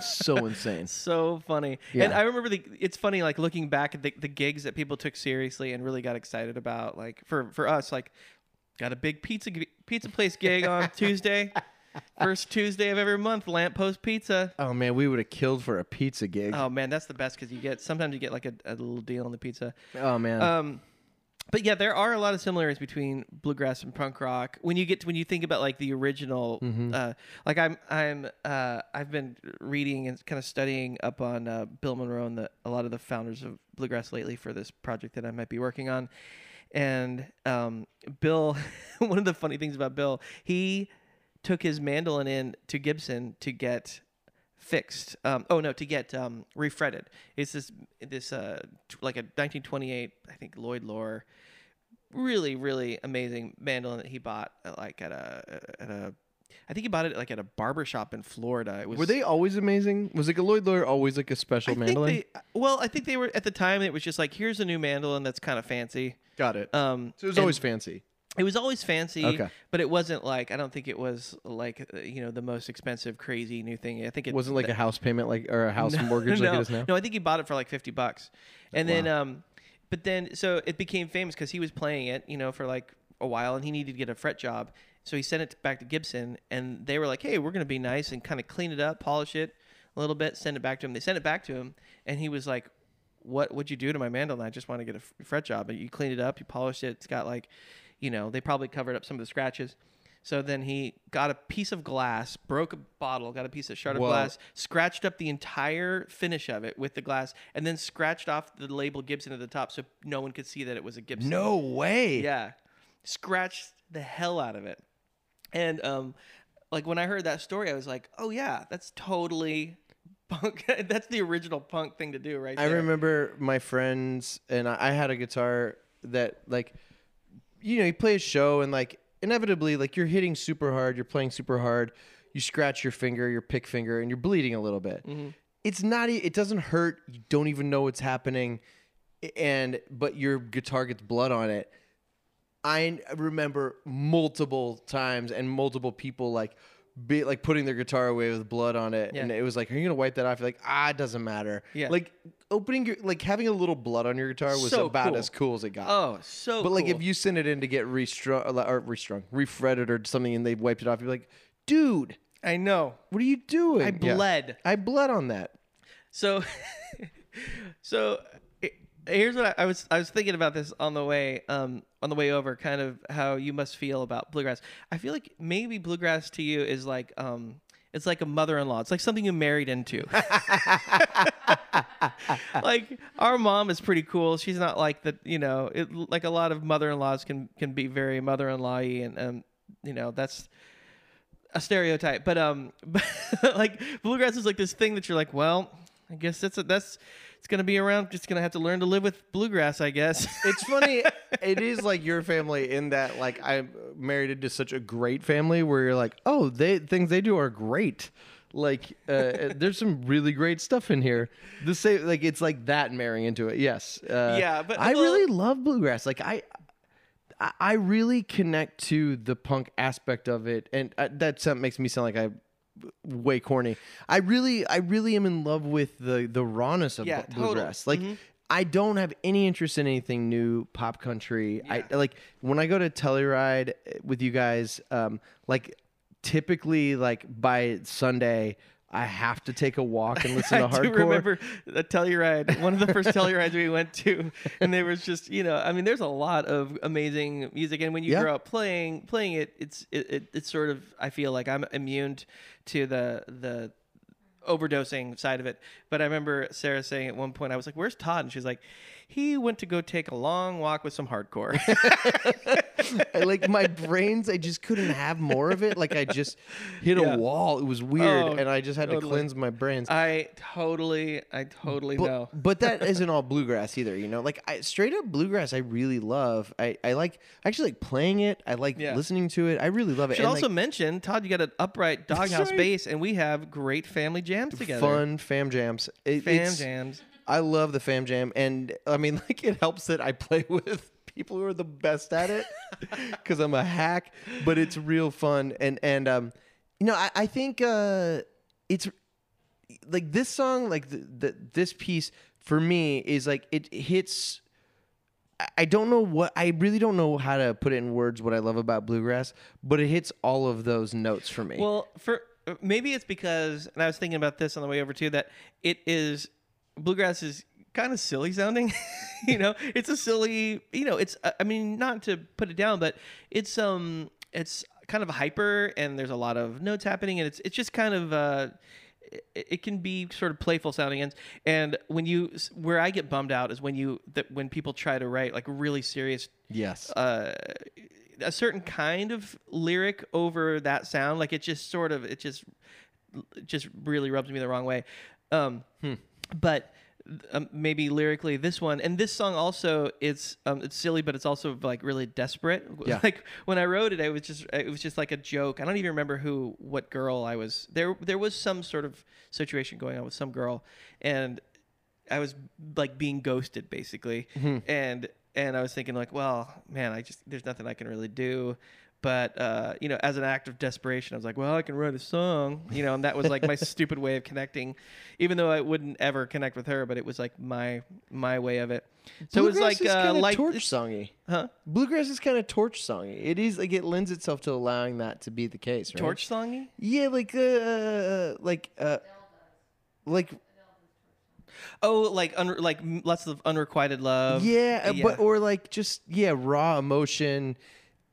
so insane so funny. And I remember the it's funny like looking back at the, the gigs that people took seriously and really got excited about. Like for for us, like got a big pizza pizza place gig on Tuesday. First Tuesday of every month, Lamppost Pizza. oh man we would have killed for a pizza gig Oh man, that's the best because you get sometimes you get like a, a little deal on the pizza. oh man Um, but yeah, there are a lot of similarities between bluegrass and punk rock. When you get to, when you think about like the original, Mm-hmm. uh, like I'm I'm uh, I've been reading and kind of studying up on uh, Bill Monroe and the, a lot of the founders of bluegrass lately for this project that I might be working on. And um, Bill, one of the funny things about Bill, he took his mandolin in to Gibson to get fixed. Um, oh no, to get um, refretted. It's this this uh, t- like a 1928, I think Lloyd Loar, really really amazing mandolin that he bought at, like at a at a. I think he bought it like at a barber shop in Florida. It was were they always amazing was like a Lloyd Loar always like a special I think mandolin they, well, I think they were at the time. It was just like here's a new mandolin that's kind of fancy. got it Um, so it was and- always fancy It was always fancy, Okay. but it wasn't like I don't think it was like uh, you know the most expensive, crazy new thing. I think it wasn't like a house payment like or a house mortgage no, like it is now. No, I think he bought it for like fifty bucks, and then um, but then so it became famous because he was playing it, you know, for like a while, and he needed to get a fret job, so he sent it back to Gibson, and they were like, hey, we're gonna be nice and kind of clean it up, polish it a little bit, send it back to him. They sent it back to him, and he was like. What would you do to my mandolin? I just want to get a fret job. And you cleaned it up, you polished it. It's got like, you know, they probably covered up some of the scratches. So then he got a piece of glass, broke a bottle, got a piece of shard of Whoa. glass, scratched up the entire finish of it with the glass, and then scratched off the label Gibson at the top so no one could see that it was a Gibson. No way. Yeah. Scratched the hell out of it. And um like when I heard that story, I was like, Oh yeah, that's totally punk. that's the original punk thing to do, right? I there. remember my friends and I, I had a guitar that like you know, you play a show and like inevitably like you're hitting super hard, you're playing super hard, you scratch your finger, your pick finger, and you're bleeding a little bit. Mm-hmm. It's not it doesn't hurt, you don't even know what's happening, and but your guitar gets blood on it. I remember multiple times and multiple people like be like putting their guitar away with blood on it, and it was like, "Are you gonna wipe that off?" You're like, ah, it doesn't matter. Yeah. Like opening your like having a little blood on your guitar was So about cool. as cool as it got. Oh, so but like cool. if you send it in to get restrung or restrung, refretted or something, and they wiped it off, you're like, dude, I know. what are you doing? I Yeah. bled. I bled on that. So, so here's what I, I was I was thinking about this on the way um on the way over, kind of how you must feel about bluegrass. I feel like maybe bluegrass to you is like um it's like a mother-in-law. It's like something you married into. like our mom is pretty cool. She's not like the you know it, like a lot of mother-in-laws can can be very mother-in-lawy and um you know that's a stereotype, but um, but like bluegrass is like this thing that you're like, well, I guess that's a, that's it's gonna be around. Just gonna have to learn to live with bluegrass, I guess. It's funny. it is like your family in that like I'm married into such a great family where you're like, oh, they things they do are great. Like uh, there's some really great stuff in here. The same like it's like that marrying into it. Yes. Uh, Yeah, but- I really love bluegrass. Like I. I- I really connect to the punk aspect of it, and uh, that makes me sound like I way corny. I really, I really am in love with the the rawness of Yeah, bluegrass. Like, I don't have any interest in anything new pop country. I like when I go to Telluride uh, with you guys. Um, like typically, like by Sunday, I have to take a walk and listen to hardcore. I do remember the Telluride, one of the first Tellurides we went to, and there was just you know, I mean, there's a lot of amazing music, and when you Yeah. grow up playing playing it, it's it, it it's sort of I feel like I'm immune to the the overdosing side of it. But I remember Sarah saying at one point, I was like, "Where's Todd?" And she's like, "He went to go take a long walk with some hardcore." I, like my brains, I just couldn't have more of it. Like I just hit Yeah. a wall. It was weird, Oh, and I just had to cleanse my brains. I totally, I totally but, know. but that isn't all bluegrass either, you know. Like I, straight up bluegrass, I really love. I, I like I actually like playing it. I like Yeah. listening to it. I really love it. Should And, also like, mention, Todd, you got an upright doghouse bass, and we have great family jams together. fun fam jams. It- fam jams. I love the fam jam, and I mean, like it helps that I play with people who are the best at it because I'm a hack. But it's real fun, and and um, you know, I, I think uh, it's like this song, like the, the this piece for me is like it hits. I- I don't know what I really don't know how to put it in words what I love about bluegrass, but it hits all of those notes for me. Well, for maybe it's because, and I was thinking about this on the way over too, that it is bluegrass is kind of silly sounding. you know, it's a silly. You know, it's. I mean, not to put it down, but it's um, it's kind of hyper, and there's a lot of notes happening, and it's it's just kind of uh. It, it can be sort of playful sounding, and and when you where I get bummed out is when you that when people try to write like really serious yes, uh, a certain kind of lyric over that sound. Like it just sort of it just it just really rubs me the wrong way. Um, But um, maybe lyrically, this one and this song also it's um, it's silly, but it's also like really desperate. Yeah. Like when I wrote it, I was just it was just like a joke. I don't even remember who what girl I was. There there was some sort of situation going on with some girl, and I was like being ghosted basically, and and I was thinking like, well, man, I just there's nothing I can really do. But uh, you know, as an act of desperation, I was like, well, I can write a song, you know, and that was like my stupid way of connecting, even though I wouldn't ever connect with her, but it was like my my way of it. So it was like is uh, kinda like torch songy. huh? Bluegrass is kind of torch songy. It is like it lends itself to allowing that to be the case, right? Torch songy? Yeah, like uh, like uh, like Oh, like un- like lots of unrequited love. yeah, uh, yeah. but or like just yeah, raw emotion.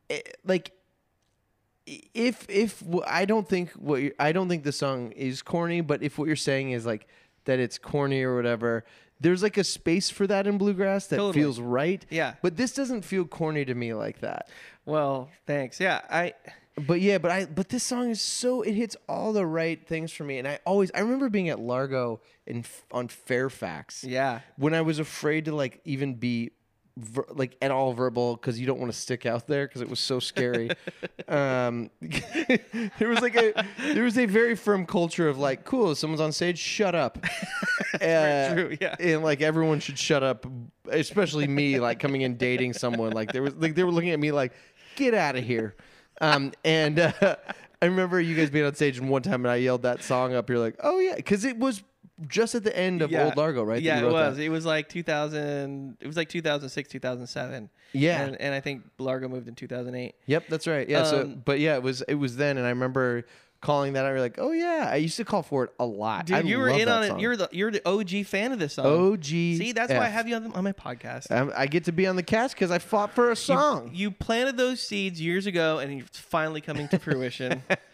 Eh, Like i- if if I don't think what I don't think the song is corny, but if what you're saying is like that it's corny or whatever, there's like a space for that in bluegrass that Totally. feels right. Yeah. But this doesn't feel corny to me like that. Well, thanks. Yeah, I But yeah, but I but this song is so it hits all the right things for me, and I always I remember being at Largo in on Fairfax. yeah. When I was afraid to like even be ver- like at all verbal because you don't want to stick out there because it was so scary. um, there was like a there was a very firm culture of like, cool, someone's on stage, shut up. Uh, true, yeah. and like everyone should shut up, especially me, like coming in dating someone. Like there was like they were looking at me like, get out of here. Um, and uh, I remember you guys being on stage and one time and I yelled that song up. You're like, oh yeah, because it was just at the end of yeah. Old Largo, right? Yeah, it wrote that? was. It was like 2000. It was like 2006, 2007. Yeah. and, and I think Largo moved in 2008. Yep, that's right. Yeah. so, Um, but yeah, it was it was then, and I remember calling that. out. You're like, oh yeah, I used to call for it a lot. Dude, I you were in on song. it. You're the you're the OG fan of this song. OG. See, that's why I have you on, the, on my podcast. Um, I get to be on the cast because I fought for a song. You planted those seeds years ago, and it's finally coming to fruition.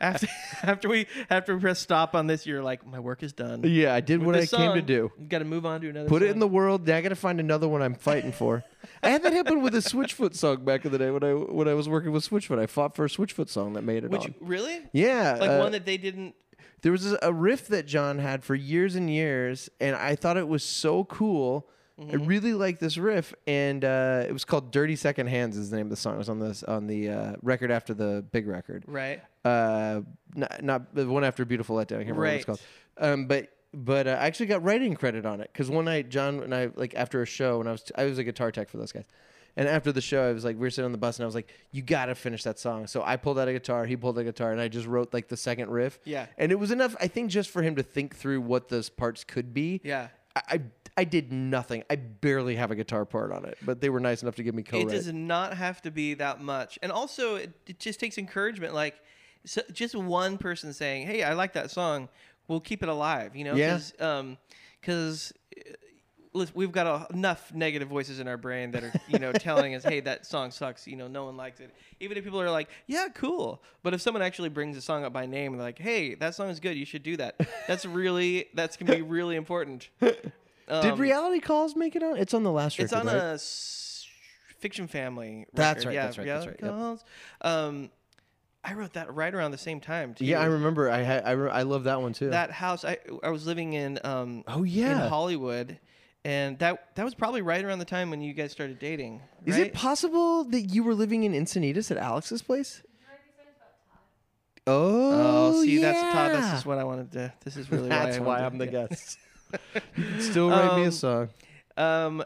after after we after we press stop on this, you're like, my work is done. yeah, I did With what I this came to song, do. Got to move on to another. Put it in the world. Now I got to find another one I'm fighting for. I had that happen with a Switchfoot song back in the day when I when I was working with Switchfoot. I fought for a Switchfoot song that made it Which on. really? Yeah, Like uh, one that they didn't. there was a- riff that Jon had for years and years, and I thought it was so cool. I Mm-hmm. really liked this riff, and uh, it was called "Dirty Second Hands." Is the name of the song. It was on this on the uh, record after the big record. Right. Uh, not, not the one after "Beautiful Letdown." I can't remember what it's Right. called. Um, but but uh, I actually got writing credit on it because one night Jon and I like after a show, and I was I was a guitar tech for those guys. And after the show, I was like, we were sitting on the bus, and I was like, "You gotta finish that song." So I pulled out a guitar, he pulled out a guitar, and I just wrote like the second riff. Yeah. And it was enough, I think, just for him to think through what those parts could be. Yeah. I, I, I did nothing. I barely have a guitar part on it, but they were nice enough to give me It co-write. does not have to be that much, and also it, it just takes encouragement. Like, so just one person saying, "Hey, I like that song," We'll keep it alive. You know, Yeah. Because um, 'cause, uh, we've got a, enough negative voices in our brain that are you know telling us, "Hey, that song sucks." You know, no one likes it. Even if people are like, "Yeah, cool," but if someone actually brings a song up by name and they're like, "Hey, that song is good. You should do that." That's really that's gonna be really important. Did Um, reality calls make it on? It's on the last record. it's on right? a s- fiction family. That's right, Yeah, that's right, that's Reality right, yep. Calls. Um, I wrote that right around the same time too. Yeah, I remember. I had. I, re- I love that one too. that house. I I was living in um Oh, yeah. in Hollywood, and that that was probably right around the time when you guys started dating. Is it possible that you were living in Encinitas at Alex's place? Oh, Oh, see, that's Todd. Yeah. just what I wanted to. This is really why That's I why I'm the guest. you can still write me a Um, song. Um,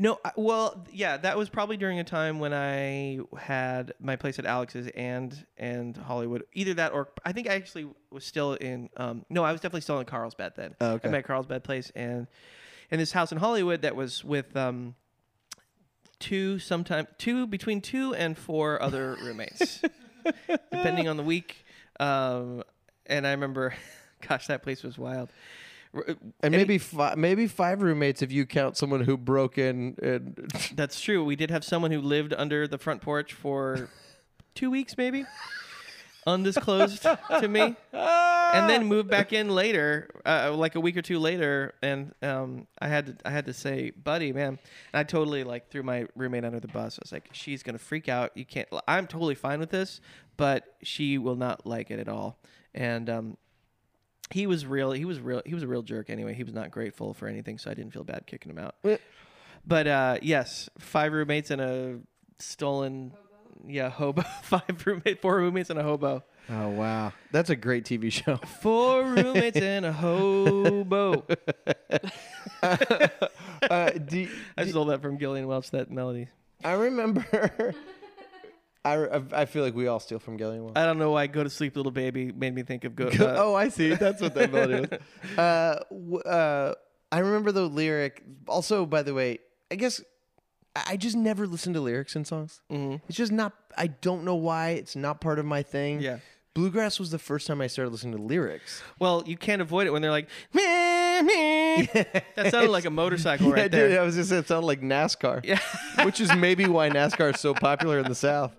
no, I- well, yeah, that was probably during a time when I had my place at Alex's and and Hollywood. Either that, or I think I actually was still in. Um, no, I was definitely still in Carlsbad then. Oh, okay. At my Carlsbad place, and in this house in Hollywood that was with um two, sometime two between two and four other roommates, depending on the week. Um, and I remember, gosh, that place was wild. R- And maybe fi- maybe five roommates if you count someone who broke in. And That's true. We did have someone who lived under the front porch for two weeks, maybe, undisclosed to me, and then moved back in later, uh, like a week or two later. And um, I had to, I had to say, buddy, man, and I totally like threw my roommate under the bus. I was like, she's gonna freak out. You can't. I'm totally fine with this, but she will not like it at all. And um, he was real. He was real. He was a real jerk. Anyway, he was not grateful for anything, so I didn't feel bad kicking him out. But uh, yes, five roommates and a stolen, yeah, hobo. five roommate, four roommates and a hobo. Oh wow, that's a great TV show. Four roommates and a hobo. uh, do, I stole that from Gillian Welch. That melody. I remember. I, I feel like we all steal from Gillian. I don't know why "Go to Sleep, Little Baby" made me think of go. Uh, oh, I see. That's what that melody was. Uh, w- uh, I remember the lyric. Also, by the way, I guess I just never listen to lyrics in songs. mhm. It's just not. I don't know why. It's not part of my thing. Yeah. Bluegrass was the first time I started listening to lyrics. Well, you can't avoid it when they're like, meh, meh. that sounded like a motorcycle right yeah, there. Dude, I was just saying it sounded like NASCAR. Yeah. which is maybe why NASCAR is so popular in the South.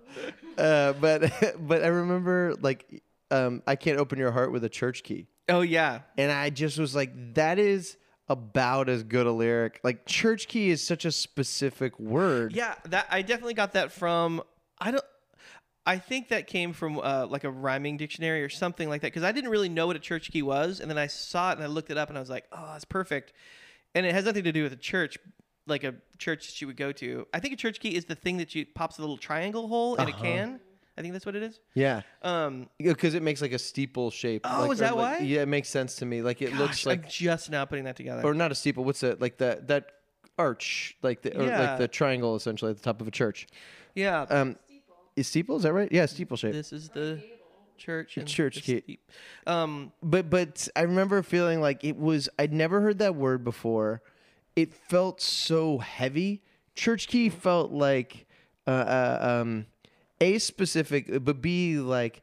Uh, but but I remember like um, I can't open your heart with a church key, Oh yeah. and I just was like, that is about as good a lyric. Like church key is such a specific word. Yeah, that I definitely got that from. I don't. I think that came from uh, like a rhyming dictionary or something like that because I didn't really know what a church key was, and then I saw it and I looked it up and I was like, oh, that's perfect. And it has nothing to do with a church, like a church she would go to. I think a church key is the thing that you pops a little triangle hole in a can. I think that's what it is. Yeah. Um, Because it makes like a steeple shape. Oh, like, is or that like- why? Yeah, it makes sense to me. Like it looks gosh, like, I'm just now putting that together. or not a steeple. What's it like that that arch, like the or Yeah. like the triangle essentially at the top of a church. yeah, Um, is steeple? Is that right? Yeah, steeple shape. this is the church. And church the key. steep- Um, but but I remember feeling like it was I'd never heard that word before. It felt so heavy. Church key felt like uh, uh, um, a specific, but b like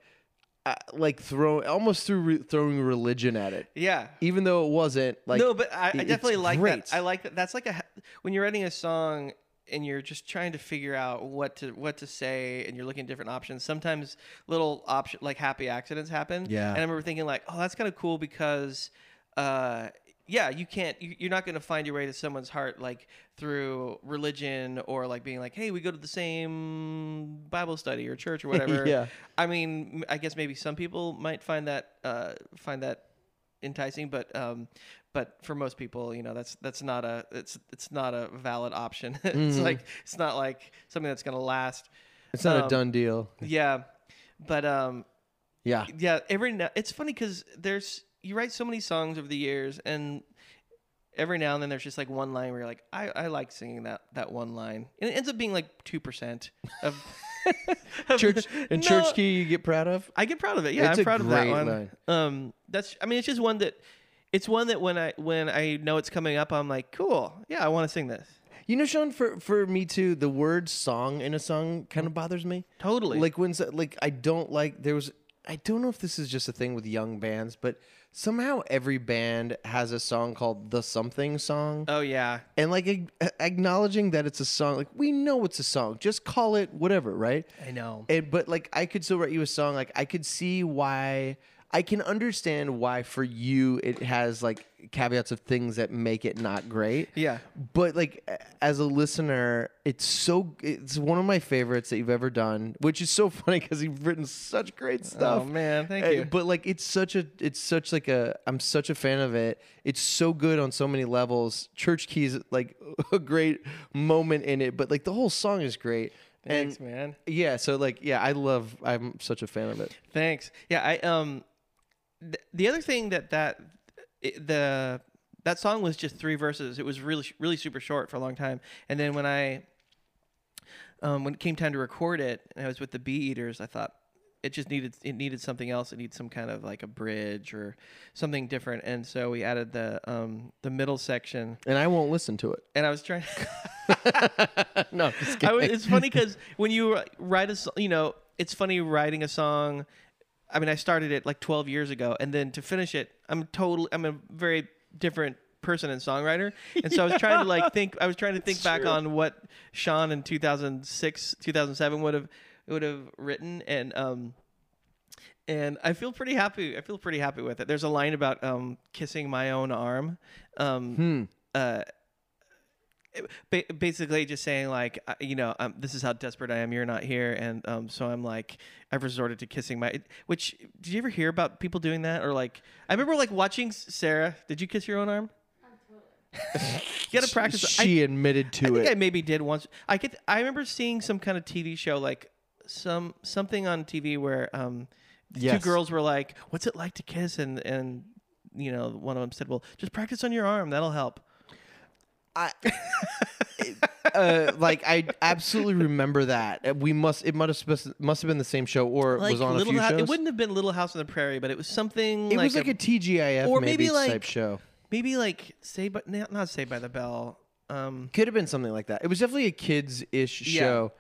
uh, like throw almost through re- throwing religion at it, yeah. even though it wasn't. Like no, but I, I definitely like great. that. I like that. That's like a when you're writing a song and you're just trying to figure out what to what to say and you're looking at different options. Sometimes little option like happy accidents happen. Yeah. And I remember thinking like, oh, that's kind of cool because, uh, yeah, you can't. You, you're not going to find your way to someone's heart like through religion or like being like, hey, we go to the same Bible study or church or whatever. Yeah. I mean, I guess maybe some people might find that uh, find that enticing, but um, but for most people, you know, that's that's not a it's it's not a valid option. it's like it's not like something that's gonna last. it's not um, a done deal. Yeah, but um, Yeah, yeah, every now it's funny because there's you write so many songs over the years, and every now and then there's just like one line where you're like, I, I like singing that that one line, and it ends up being like two percent of. church and No, church key you get proud of. I get proud of it. Yeah, It's I'm proud of that one. line. Um, that's. I mean, it's just one that. It's one that when I when I know it's coming up, I'm like, cool. Yeah, I want to sing this. You know, Sean, for for me too, the word "song" in a song kind of bothers me. Totally. Like when like I don't like there was I don't know if this is just a thing with young bands, but somehow every band has a song called the something song. oh yeah. and like ag- acknowledging that it's a song, like we know it's a song, just call it whatever, right? I know. And but like I could still write you a song. Like I could see why I can understand why for you it has like caveats of things that make it not great. Yeah. But like as a listener, it's so it's one of my favorites that you've ever done, which is so funny because you've written such great stuff. Oh man, thank Uh, you. But like it's such a it's such like a I'm such a fan of it. It's so good on so many levels. Church Keys like a great moment in it, but like the whole song is great. Thanks, and man. yeah, so like yeah, I love I'm such a fan of it. Thanks. Yeah, I um, th- the other thing that that it, the that song was just three verses. It was really really super short for a long time. And then when I um when it came time to record it, and I was with the Bee Eaters, I thought it just needed it needed something else. It needed some kind of like a bridge or something different. And so we added the um the middle section. And I won't listen to it. And I was trying. no, I'm just kidding. was, it's funny because when you write a, you know, it's funny writing a song. I mean, I started it like 12 years ago, and then to finish it, I'm totally, I'm a very different person and songwriter, and so I was trying to like think, I was trying to think back on what Sean in 2006, 2007 would have would have written, and um, and I feel pretty happy. I feel pretty happy with it. There's a line about um kissing my own arm, um, Hmm. uh basically just saying like uh, you know um, this is how desperate I am you're not here and um, so I'm like I've resorted to kissing my which did you ever hear about people doing that or like I remember like watching Sarah did you kiss your own arm you gotta practice I, She admitted to I think it. I maybe did once I get I remember seeing some kind of TV show like some something on TV where um Yes. two girls were like, "What's it like to kiss?" and and you know, one of them said, "Well, just practice on your arm. That'll help." I, uh, like I absolutely remember that. Uh, We must it must have must have been the same show or it Like was on a Little few Hou- shows. It wouldn't have been Little House on the Prairie, but it was something. it like was like a, TGIF or maybe, maybe like- type show. maybe like say, but not not Saved by the Bell. Um, Could have been something like that. It was definitely a kids ish Yeah. show.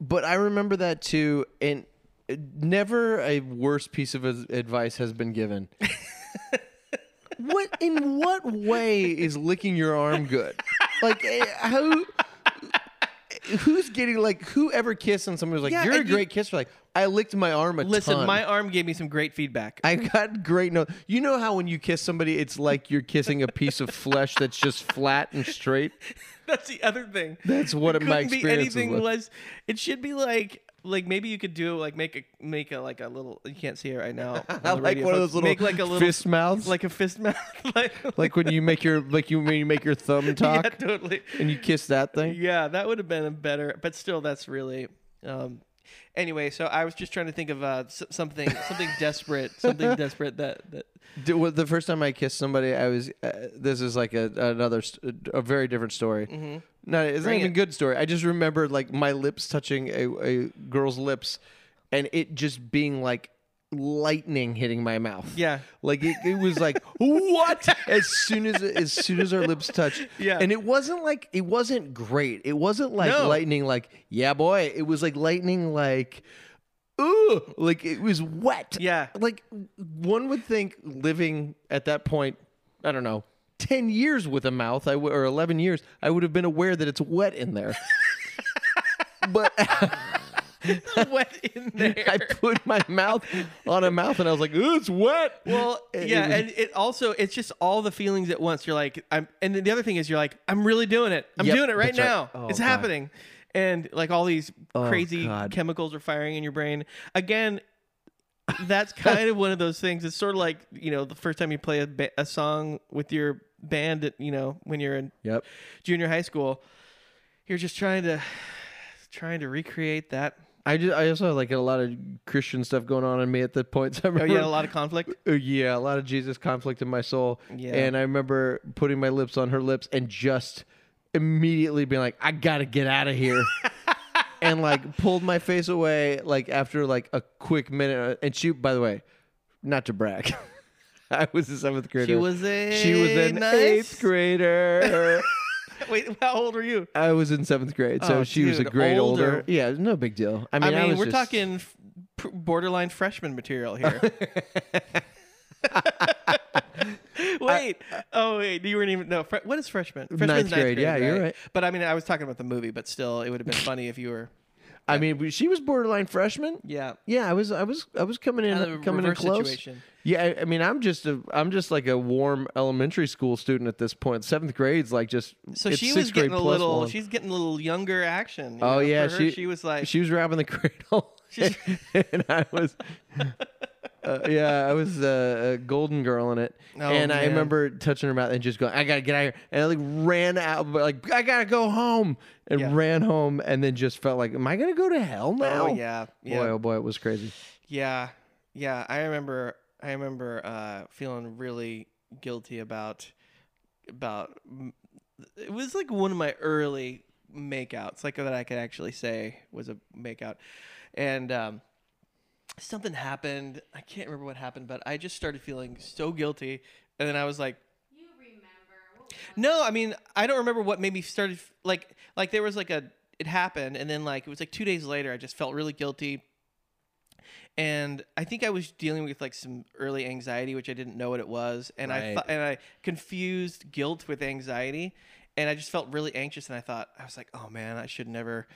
But I remember that too and uh, never a worse piece of advice has been given. what in what way is licking your arm good? Like eh, how who's getting like whoever kissed on someone was like Yeah, you're a and you- great kisser like I licked my arm a listen, ton. my arm gave me some great feedback. I got great no. You know how when you kiss somebody, it's like you're kissing a piece of flesh that's just flat and straight. That's the other thing. That's what it my couldn't be experience was anything less. It should be like like maybe you could do like make a make a like a little. You can't see it right now. like radio, one of those little make like a little fist mouths, like a fist mouth. like, like when you make your like you when you make your thumb talk yeah, totally. and you kiss that thing. Yeah, that would have been a better, but still, that's really. Um, anyway, so I was just trying to think of uh, s- something, something desperate, something desperate that that. Well, The first time I kissed somebody, I was. Uh, this is like a another st- a very different story. No, it's Mm-hmm. Bring not even it. a good story. I just remember like my lips touching a, a girl's lips, and it just being like lightning hitting my mouth. Yeah. Like it, it was like what? As soon as as soon as our lips touched. Yeah. And it wasn't like it wasn't great. It wasn't like No. lightning like, yeah boy. It was like lightning like ooh, like it was wet. Yeah. Like one would think living at that point, I don't know, 10 years with a mouth, I w- or 11 years, I would have been aware that it's wet in there. but wet in there. I put my mouth on a mouth and I was like, ooh, it's wet. Well, It- it yeah, was- and it also it's just all the feelings at once. You're like, I'm, and then the other thing is you're like, I'm really doing it. I'm Yep, doing it right that's right. now. Oh, it's God. happening, and like all these Oh, crazy God. chemicals are firing in your brain. Again, that's kind of one of those things. It's sort of like you know the first time you play a, ba- a song with your band. At, you know when you're in Yep. junior high school, you're just trying to trying to recreate that. I just I also had like a lot of Christian stuff going on in me at that point. So I Oh, remember, you had a lot of conflict. Uh, yeah, a lot of Jesus conflict in my soul. Yeah. And I remember putting my lips on her lips and just immediately being like, I gotta get out of here. and like pulled my face away like after like a quick minute. And she, by the way, not to brag. I was a seventh grader. She was a She was an nice- eighth grader. Wait, how old were you? I was in seventh grade, so Oh, she was a dude, grade older. older. Yeah, no big deal. I I mean, mean, I was we're just- talking f- pr- borderline freshman material here. wait. oh, wait. You weren't even. No. Fre- what is freshman? Freshman's Ninth grade, yeah, you're right. But I mean, I was talking about the movie, but still, it would have been funny if you were. I mean, we- she was borderline freshman. Yeah. Yeah, I was, I was, I was coming in, Kind of a coming in reverse close. situation. Yeah, I, mean, I'm just a, I'm just like a warm elementary school student at this point. Seventh grade's like just. So she sixth was getting a little. one. She's getting a little younger action. you Oh know, yeah, her, she she was like. she was wrapping the cradle, and I was, uh, yeah, I was uh, a golden girl in it, Oh, and I remember touching her mouth and just going, "I gotta get out of here," and I like ran out, like I gotta go home, and Yeah. ran home, and then just felt like, "Am I gonna go to hell now?" oh yeah. Yeah. boy, oh boy, it was crazy. Yeah, yeah. I remember. I remember uh, feeling really guilty about about. It was like one of my early makeouts, like that I could actually say was a makeout, and um, something happened. I can't remember what happened, but I just started feeling so guilty, and then I was like. You remember? No, I mean I don't remember what made me started like like there was like a it happened and then like it was like 2 days later I just felt really guilty. And I think I was dealing with like some early anxiety which I didn't know what it was and I Right. thought and I confused guilt with anxiety and I just felt really anxious and I thought I was like, "Oh man, I should never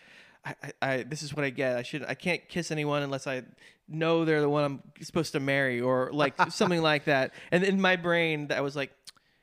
I, I, I this is what I get. I should I can't kiss anyone unless I know they're the one I'm supposed to marry or like something like that. And in my brain I was like,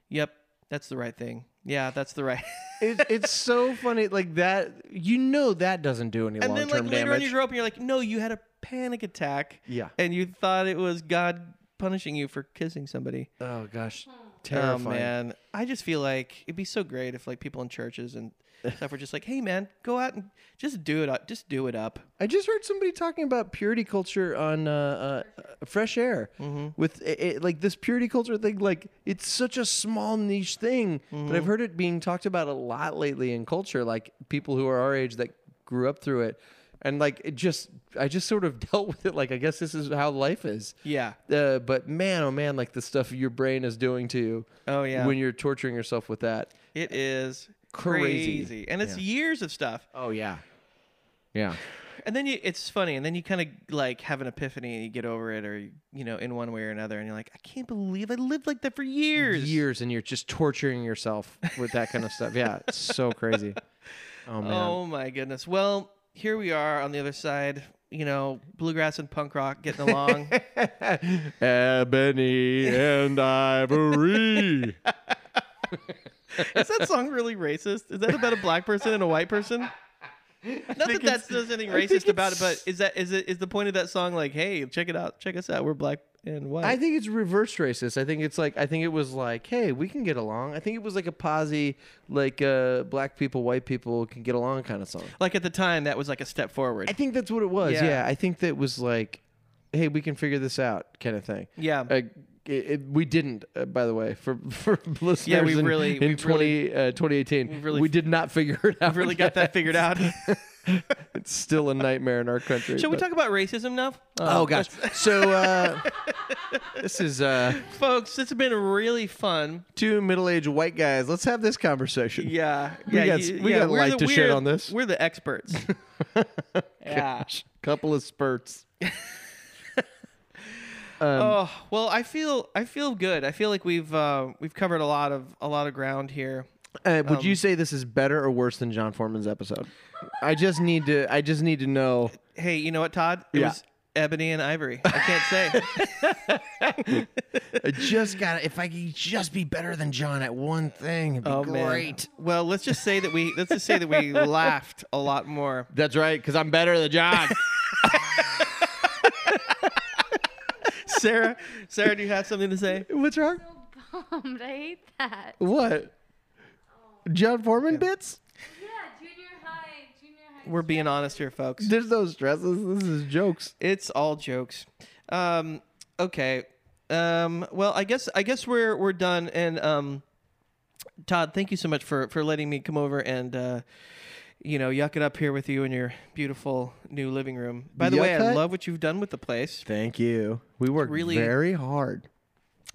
"Yep, that's the right thing. Yeah, that's the right. it, it's so funny, like that. You know that doesn't do any and long then like later on you grow up and you're like, no, you had a panic attack. Yeah. And you thought it was God punishing you for kissing somebody. oh gosh, hmm. Terrifying. Oh man, I just feel like it'd be so great if like people in churches and stuff were just like, "Hey man, go out and just do it up, just do it up." I just heard somebody talking about purity culture on uh, uh, uh Fresh Air mm-hmm. with it, it- like this purity culture thing. Like it's such a small niche thing, but I've mm-hmm. heard it being talked about a lot lately in culture. Like people who are our age that grew up through it, and like it just, I just sort of dealt with it. Like I guess this is how life is. Yeah. Uh, but man, oh man, like the stuff your brain is doing to you Oh yeah. when you're torturing yourself with that. it is Crazy. crazy, and it's Yeah. years of stuff. Oh yeah, yeah. And then you, it's funny, and then you kind of like have an epiphany and you get over it, or you know, in one way or another, and you're like, I can't believe I lived like that for years. years and you're just torturing yourself with that kind of stuff. Yeah, it's so crazy. Oh man. Oh my goodness. Well, here we are on the other side. You know, bluegrass and punk rock getting along. Ebony and Ivory. Is that song really racist? Is that about a black person and a white person? Not that think that there's anything racist about it, but is that is it is the point of that song like, hey, check it out, check us out, we're black and white? I think it's reverse racist. I think it's like I think it was like, hey, we can get along. I think it was like a posy, like uh, black people, white people can get along kind of song. like at the time, that was like a step forward. I think that's what it was. Yeah. Yeah, I think that was like, hey, we can figure this out kind of thing. yeah. Uh, it, it, we didn't, uh, by the way, for for listeners. Yeah, we in, really- in we 20, really- uh, 2018, we really- we did not figure it out. I've really got that figured out. It's still a nightmare in our country. Shall we but- talk about racism now? Oh Uh, gosh. So uh, this is uh, folks, it's been really fun. two middle-aged white guys. Let's have this conversation. Yeah, We yeah, got- you- we yeah, got we're light the, to shed we're- on this. We're the experts. yeah. Couple of spurts. Um, Oh well, I feel I feel good. I feel like we've uh, we've covered a lot of a lot of ground here. Uh, would you um, say this is better or worse than Jon Foreman's episode? I just need to. I just need to know. Hey, you know what, Todd? It Yeah. was ebony and ivory. I can't say. I just got. to If I could just be better than Jon at one thing, it'd be oh man. great. Well, let's just say that we let's just say that we laughed a lot more. That's right, because I'm better than Jon. Sarah, Sarah, do you have something to say? What's wrong? So Bummed. I hate that. What? Jon Foreman bits? Yeah, junior high, junior high. We're being honest here, folks. There's no stresses. This is jokes. It's all jokes. Um, okay. Um, well, I guess I guess we're we're done. And um, Todd, thank you so much for for letting me come over and uh, you know yuck it up here with you in your beautiful new living room. By the way, Yuck I love what you've done with the place. Thank you. We worked Really- very hard.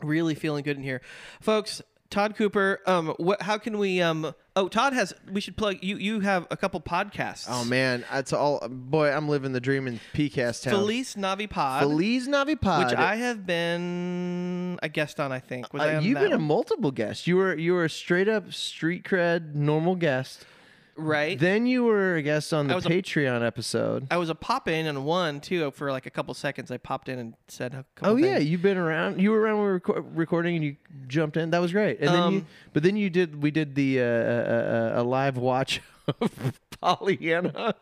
Really feeling good in here, folks. Todd Cooper. Um, what? How can we? Um, oh, Todd has. We should plug. You you have a couple podcasts. Oh man, that's all. Boy, I'm living the dream in PCast town. Felice Navi Pod. Feliz Navipod. which I have been a guest on, I think. Was I Uh, on you've that been a one? multiple guest. You were you were a straight up street cred normal guest. Right. Then you were a guest on I the was a- Patreon episode. I was a pop in and one too for like a couple seconds. I popped in and said a couple. Oh yeah, things. you've been around. You were around when we were reco- recording, and you jumped in. That was great. And then you, Um, but then you did. We did the uh, uh, uh, a live watch of Pollyanna.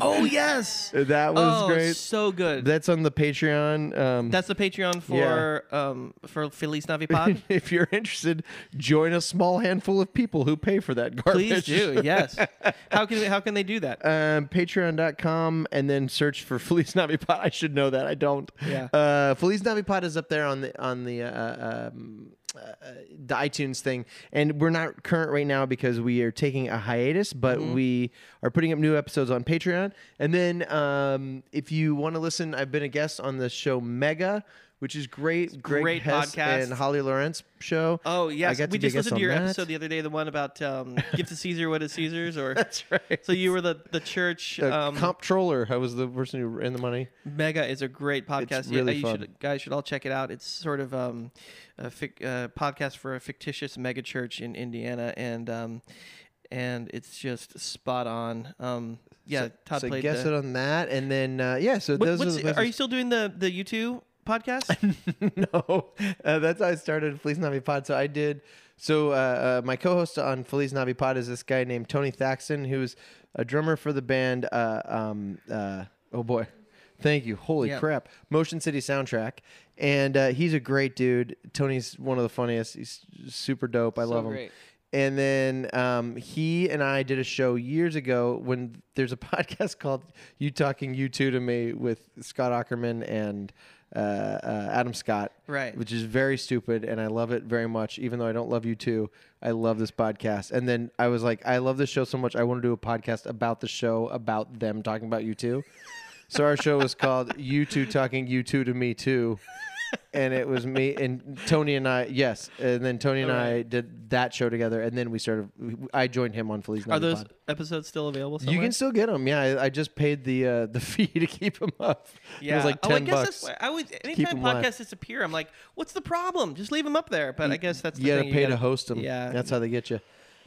Oh yes. That was oh, great. so good. That's on the Patreon. Um, That's the Patreon for um for Feliz Navipod. if you're interested, join a small handful of people who pay for that garbage. Please do. Yes. How can how can they do that? um, patreon.com and then search for Feliz Navipod. I should know that. I don't. Yeah. Uh, Feliz Navipod is up there on the on the uh, um, uh, the iTunes thing, and we're not current right now because we are taking a hiatus, but Mm-hmm. we are putting up new episodes on Patreon. And then um, if you want to listen, I've been a guest on the show Mega. Which is great, Greg great Hess podcast. and Holly Laurent show. Oh I got we just listened to your that. episode the other day, the one about um, give to Caesar what is Caesar's, or That's right. so you were the the church. Uh, Um, comptroller. I was the person who ran the money. Mega is a great podcast. really you fun. should guys should all check it out. It's sort of um, a fic, uh, podcast for a fictitious mega church in Indiana, and um, and it's just spot on. Um, yeah, Todd so played. guess the, it on that, and then uh, yeah. So What- those are, the are you still doing the the U2 podcast? no, uh, that's how I started Feliz Navipod. So I did. So uh, uh, my co-host on Feliz Navipod is this guy named Tony Thaxton, who's a drummer for the band. Uh, um, uh, oh boy, Thank you. Holy Yeah. crap. Motion City soundtrack. And uh, he's a great dude. Tony's one of the funniest. He's super dope. I So love him. great. And then um, he and I did a show years ago when there's a podcast called You Talking U2 to Me with Scott Aukerman and uh, uh, Adam Scott. Right. Which is very stupid. And I love it very much. Even though I don't love U2, I love this podcast. And then I was like, I love this show so much. I want to do a podcast about the show, about them talking about U2. So our show was called You Two Talking You Two to Me Too. And it was me and Tony and I, yes. And then Tony and I did that show together. And then we started, I joined him on Feliz Are those episodes still available? You can still get them. Yeah. I, I just paid the uh, the fee to keep them up. It was like 10 oh, I guess bucks. that's why I always keep anytime live. podcasts disappear, I'm like, what's the problem? Just leave them up there. But I guess that's the you gotta thing. pay gotta, to host them. Yeah, That's how they get you.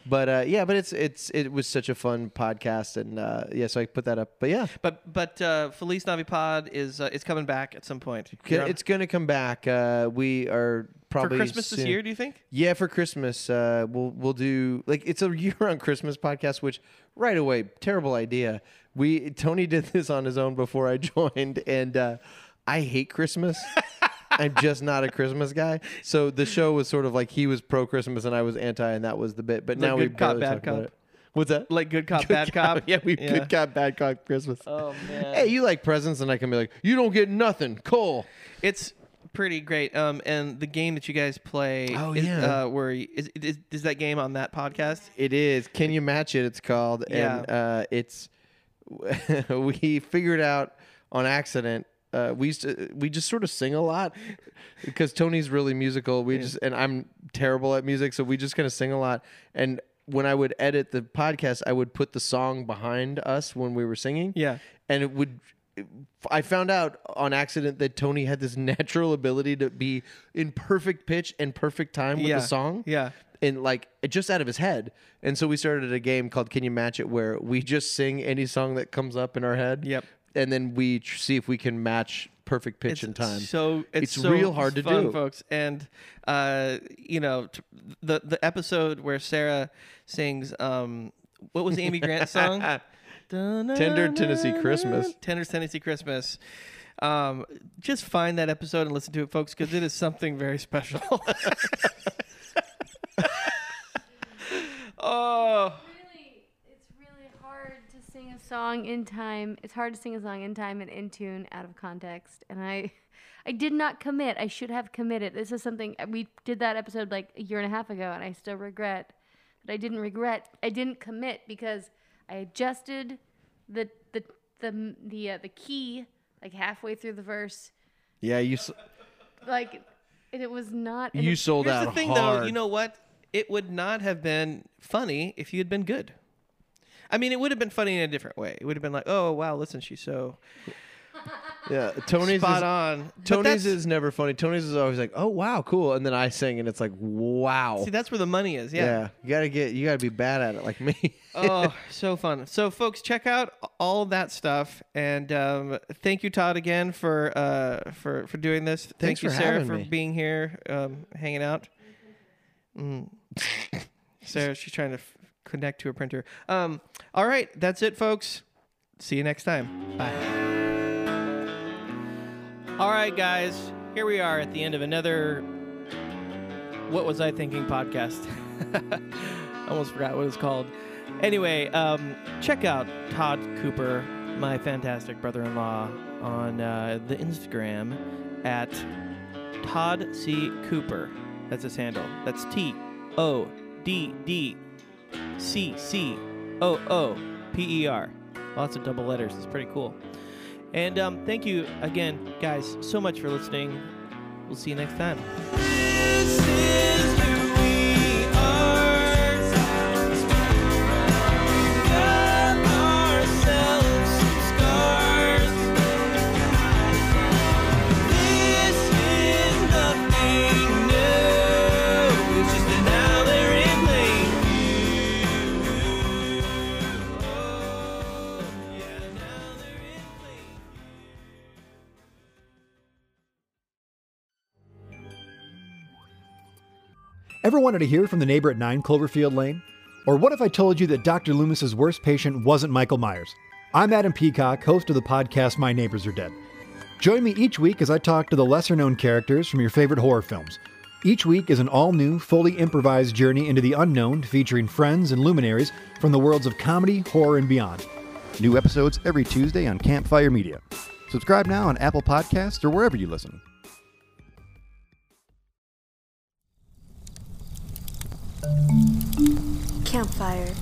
But uh, yeah, but it's it's it was such a fun podcast, and uh, yeah, so I put that up. But yeah, But but uh, Feliz Navipod is uh, is coming back at some point. You're on- it's gonna come back. Uh, we are probably for Christmas this soon- year. Do you think? Yeah, for Christmas, uh, we'll we'll do like it's a year-round Christmas podcast. Which right away, terrible idea. We Tony did this on his own before I joined, and uh, I hate Christmas. I'm just not a Christmas guy. So the show was sort of like he was pro Christmas and I was anti, and that was the bit. But now we good cop, bad cop? it. What's that? Like good cop, Good bad cop. Yeah, we good cop, bad cop Christmas. Oh man. Hey, you like presents, and I can be like, you don't get nothing, Cole. It's pretty great. Um, and the game that you guys play. Oh, is, yeah. Uh, where is, is is that game on that podcast? It is. Can you match it? It's called, and Yeah. uh, it's. we figured out on accident. Uh, we used to, we just sort of sing a lot because Tony's really musical. We just and I'm terrible at music, so we just kind of sing a lot. And when I would edit the podcast, I would put the song behind us when we were singing. Yeah. and it would I found out on accident that Tony had this natural ability to be in perfect pitch and perfect time with Yeah. the song. Yeah. And like just out of his head. And so we started a game called Can You Match It where we just sing any song that comes up in our head. Yep. And then we tr- see if we can match perfect pitch and time. So it's, It's so real hard to fun, do. folks. And uh, you know, t- the the episode where Sarah sings um, what was the Amy Grant song? Tender Tennessee Christmas. Tender Tennessee Christmas. Um, just find that episode and listen to it, folks, because it is something very special. oh, really it's really hard to sing a song in time it's hard to sing a song in time and in tune out of context and i i did not commit i should have committed this is something we did that episode like a year and a half ago and i still regret that i didn't regret i didn't commit because i adjusted the the the the, uh, the key like halfway through the verse yeah, you s- like and it was not you it- sold here's out the thing, hard. though. You know what? It would not have been funny if you had been good. I mean, it would have been funny in a different way. It would have been like, "Oh, wow, listen, she's so yeah, Tony's spot is, on." But Tony's that's- is never funny. Tony's is always like, "Oh wow, cool," and then I sing, and it's like, "Wow." See, that's where the money is. yeah. Yeah. you gotta get, you gotta be bad at it, like me. oh, so fun. So, folks, check out all that stuff, and um, thank you, Todd, again for uh, for for doing this. Thanks thank you, for Sarah, having for me. being here, um, hanging out. Mm. Sarah, she's trying to f- connect to a printer. Um, all right, that's it, folks. See you next time. Bye. All right, guys, here we are at the end of another What Was I Thinking podcast. Almost forgot what it's called. Anyway, um, check out Todd Cooper, my fantastic brother in law, on uh, the Instagram at Todd C. Cooper. That's his handle. That's T O D D C C O O P E R. Lots of double letters. It's pretty cool. And um, thank you again, guys, so much for listening. We'll see you next time. Ever wanted to hear from the neighbor at 9 Cloverfield Lane? Or what if I told you that Dr. Loomis's worst patient wasn't Michael Myers? I'm Adam Peacock, host of the podcast My Neighbors Are Dead. Join me each week as I talk to the lesser known characters from your favorite horror films. Each week is an all new, fully improvised journey into the unknown featuring friends and luminaries from the worlds of comedy, horror, and beyond. New episodes every Tuesday on Campfire Media. Subscribe now on Apple Podcasts or wherever you listen. Campfire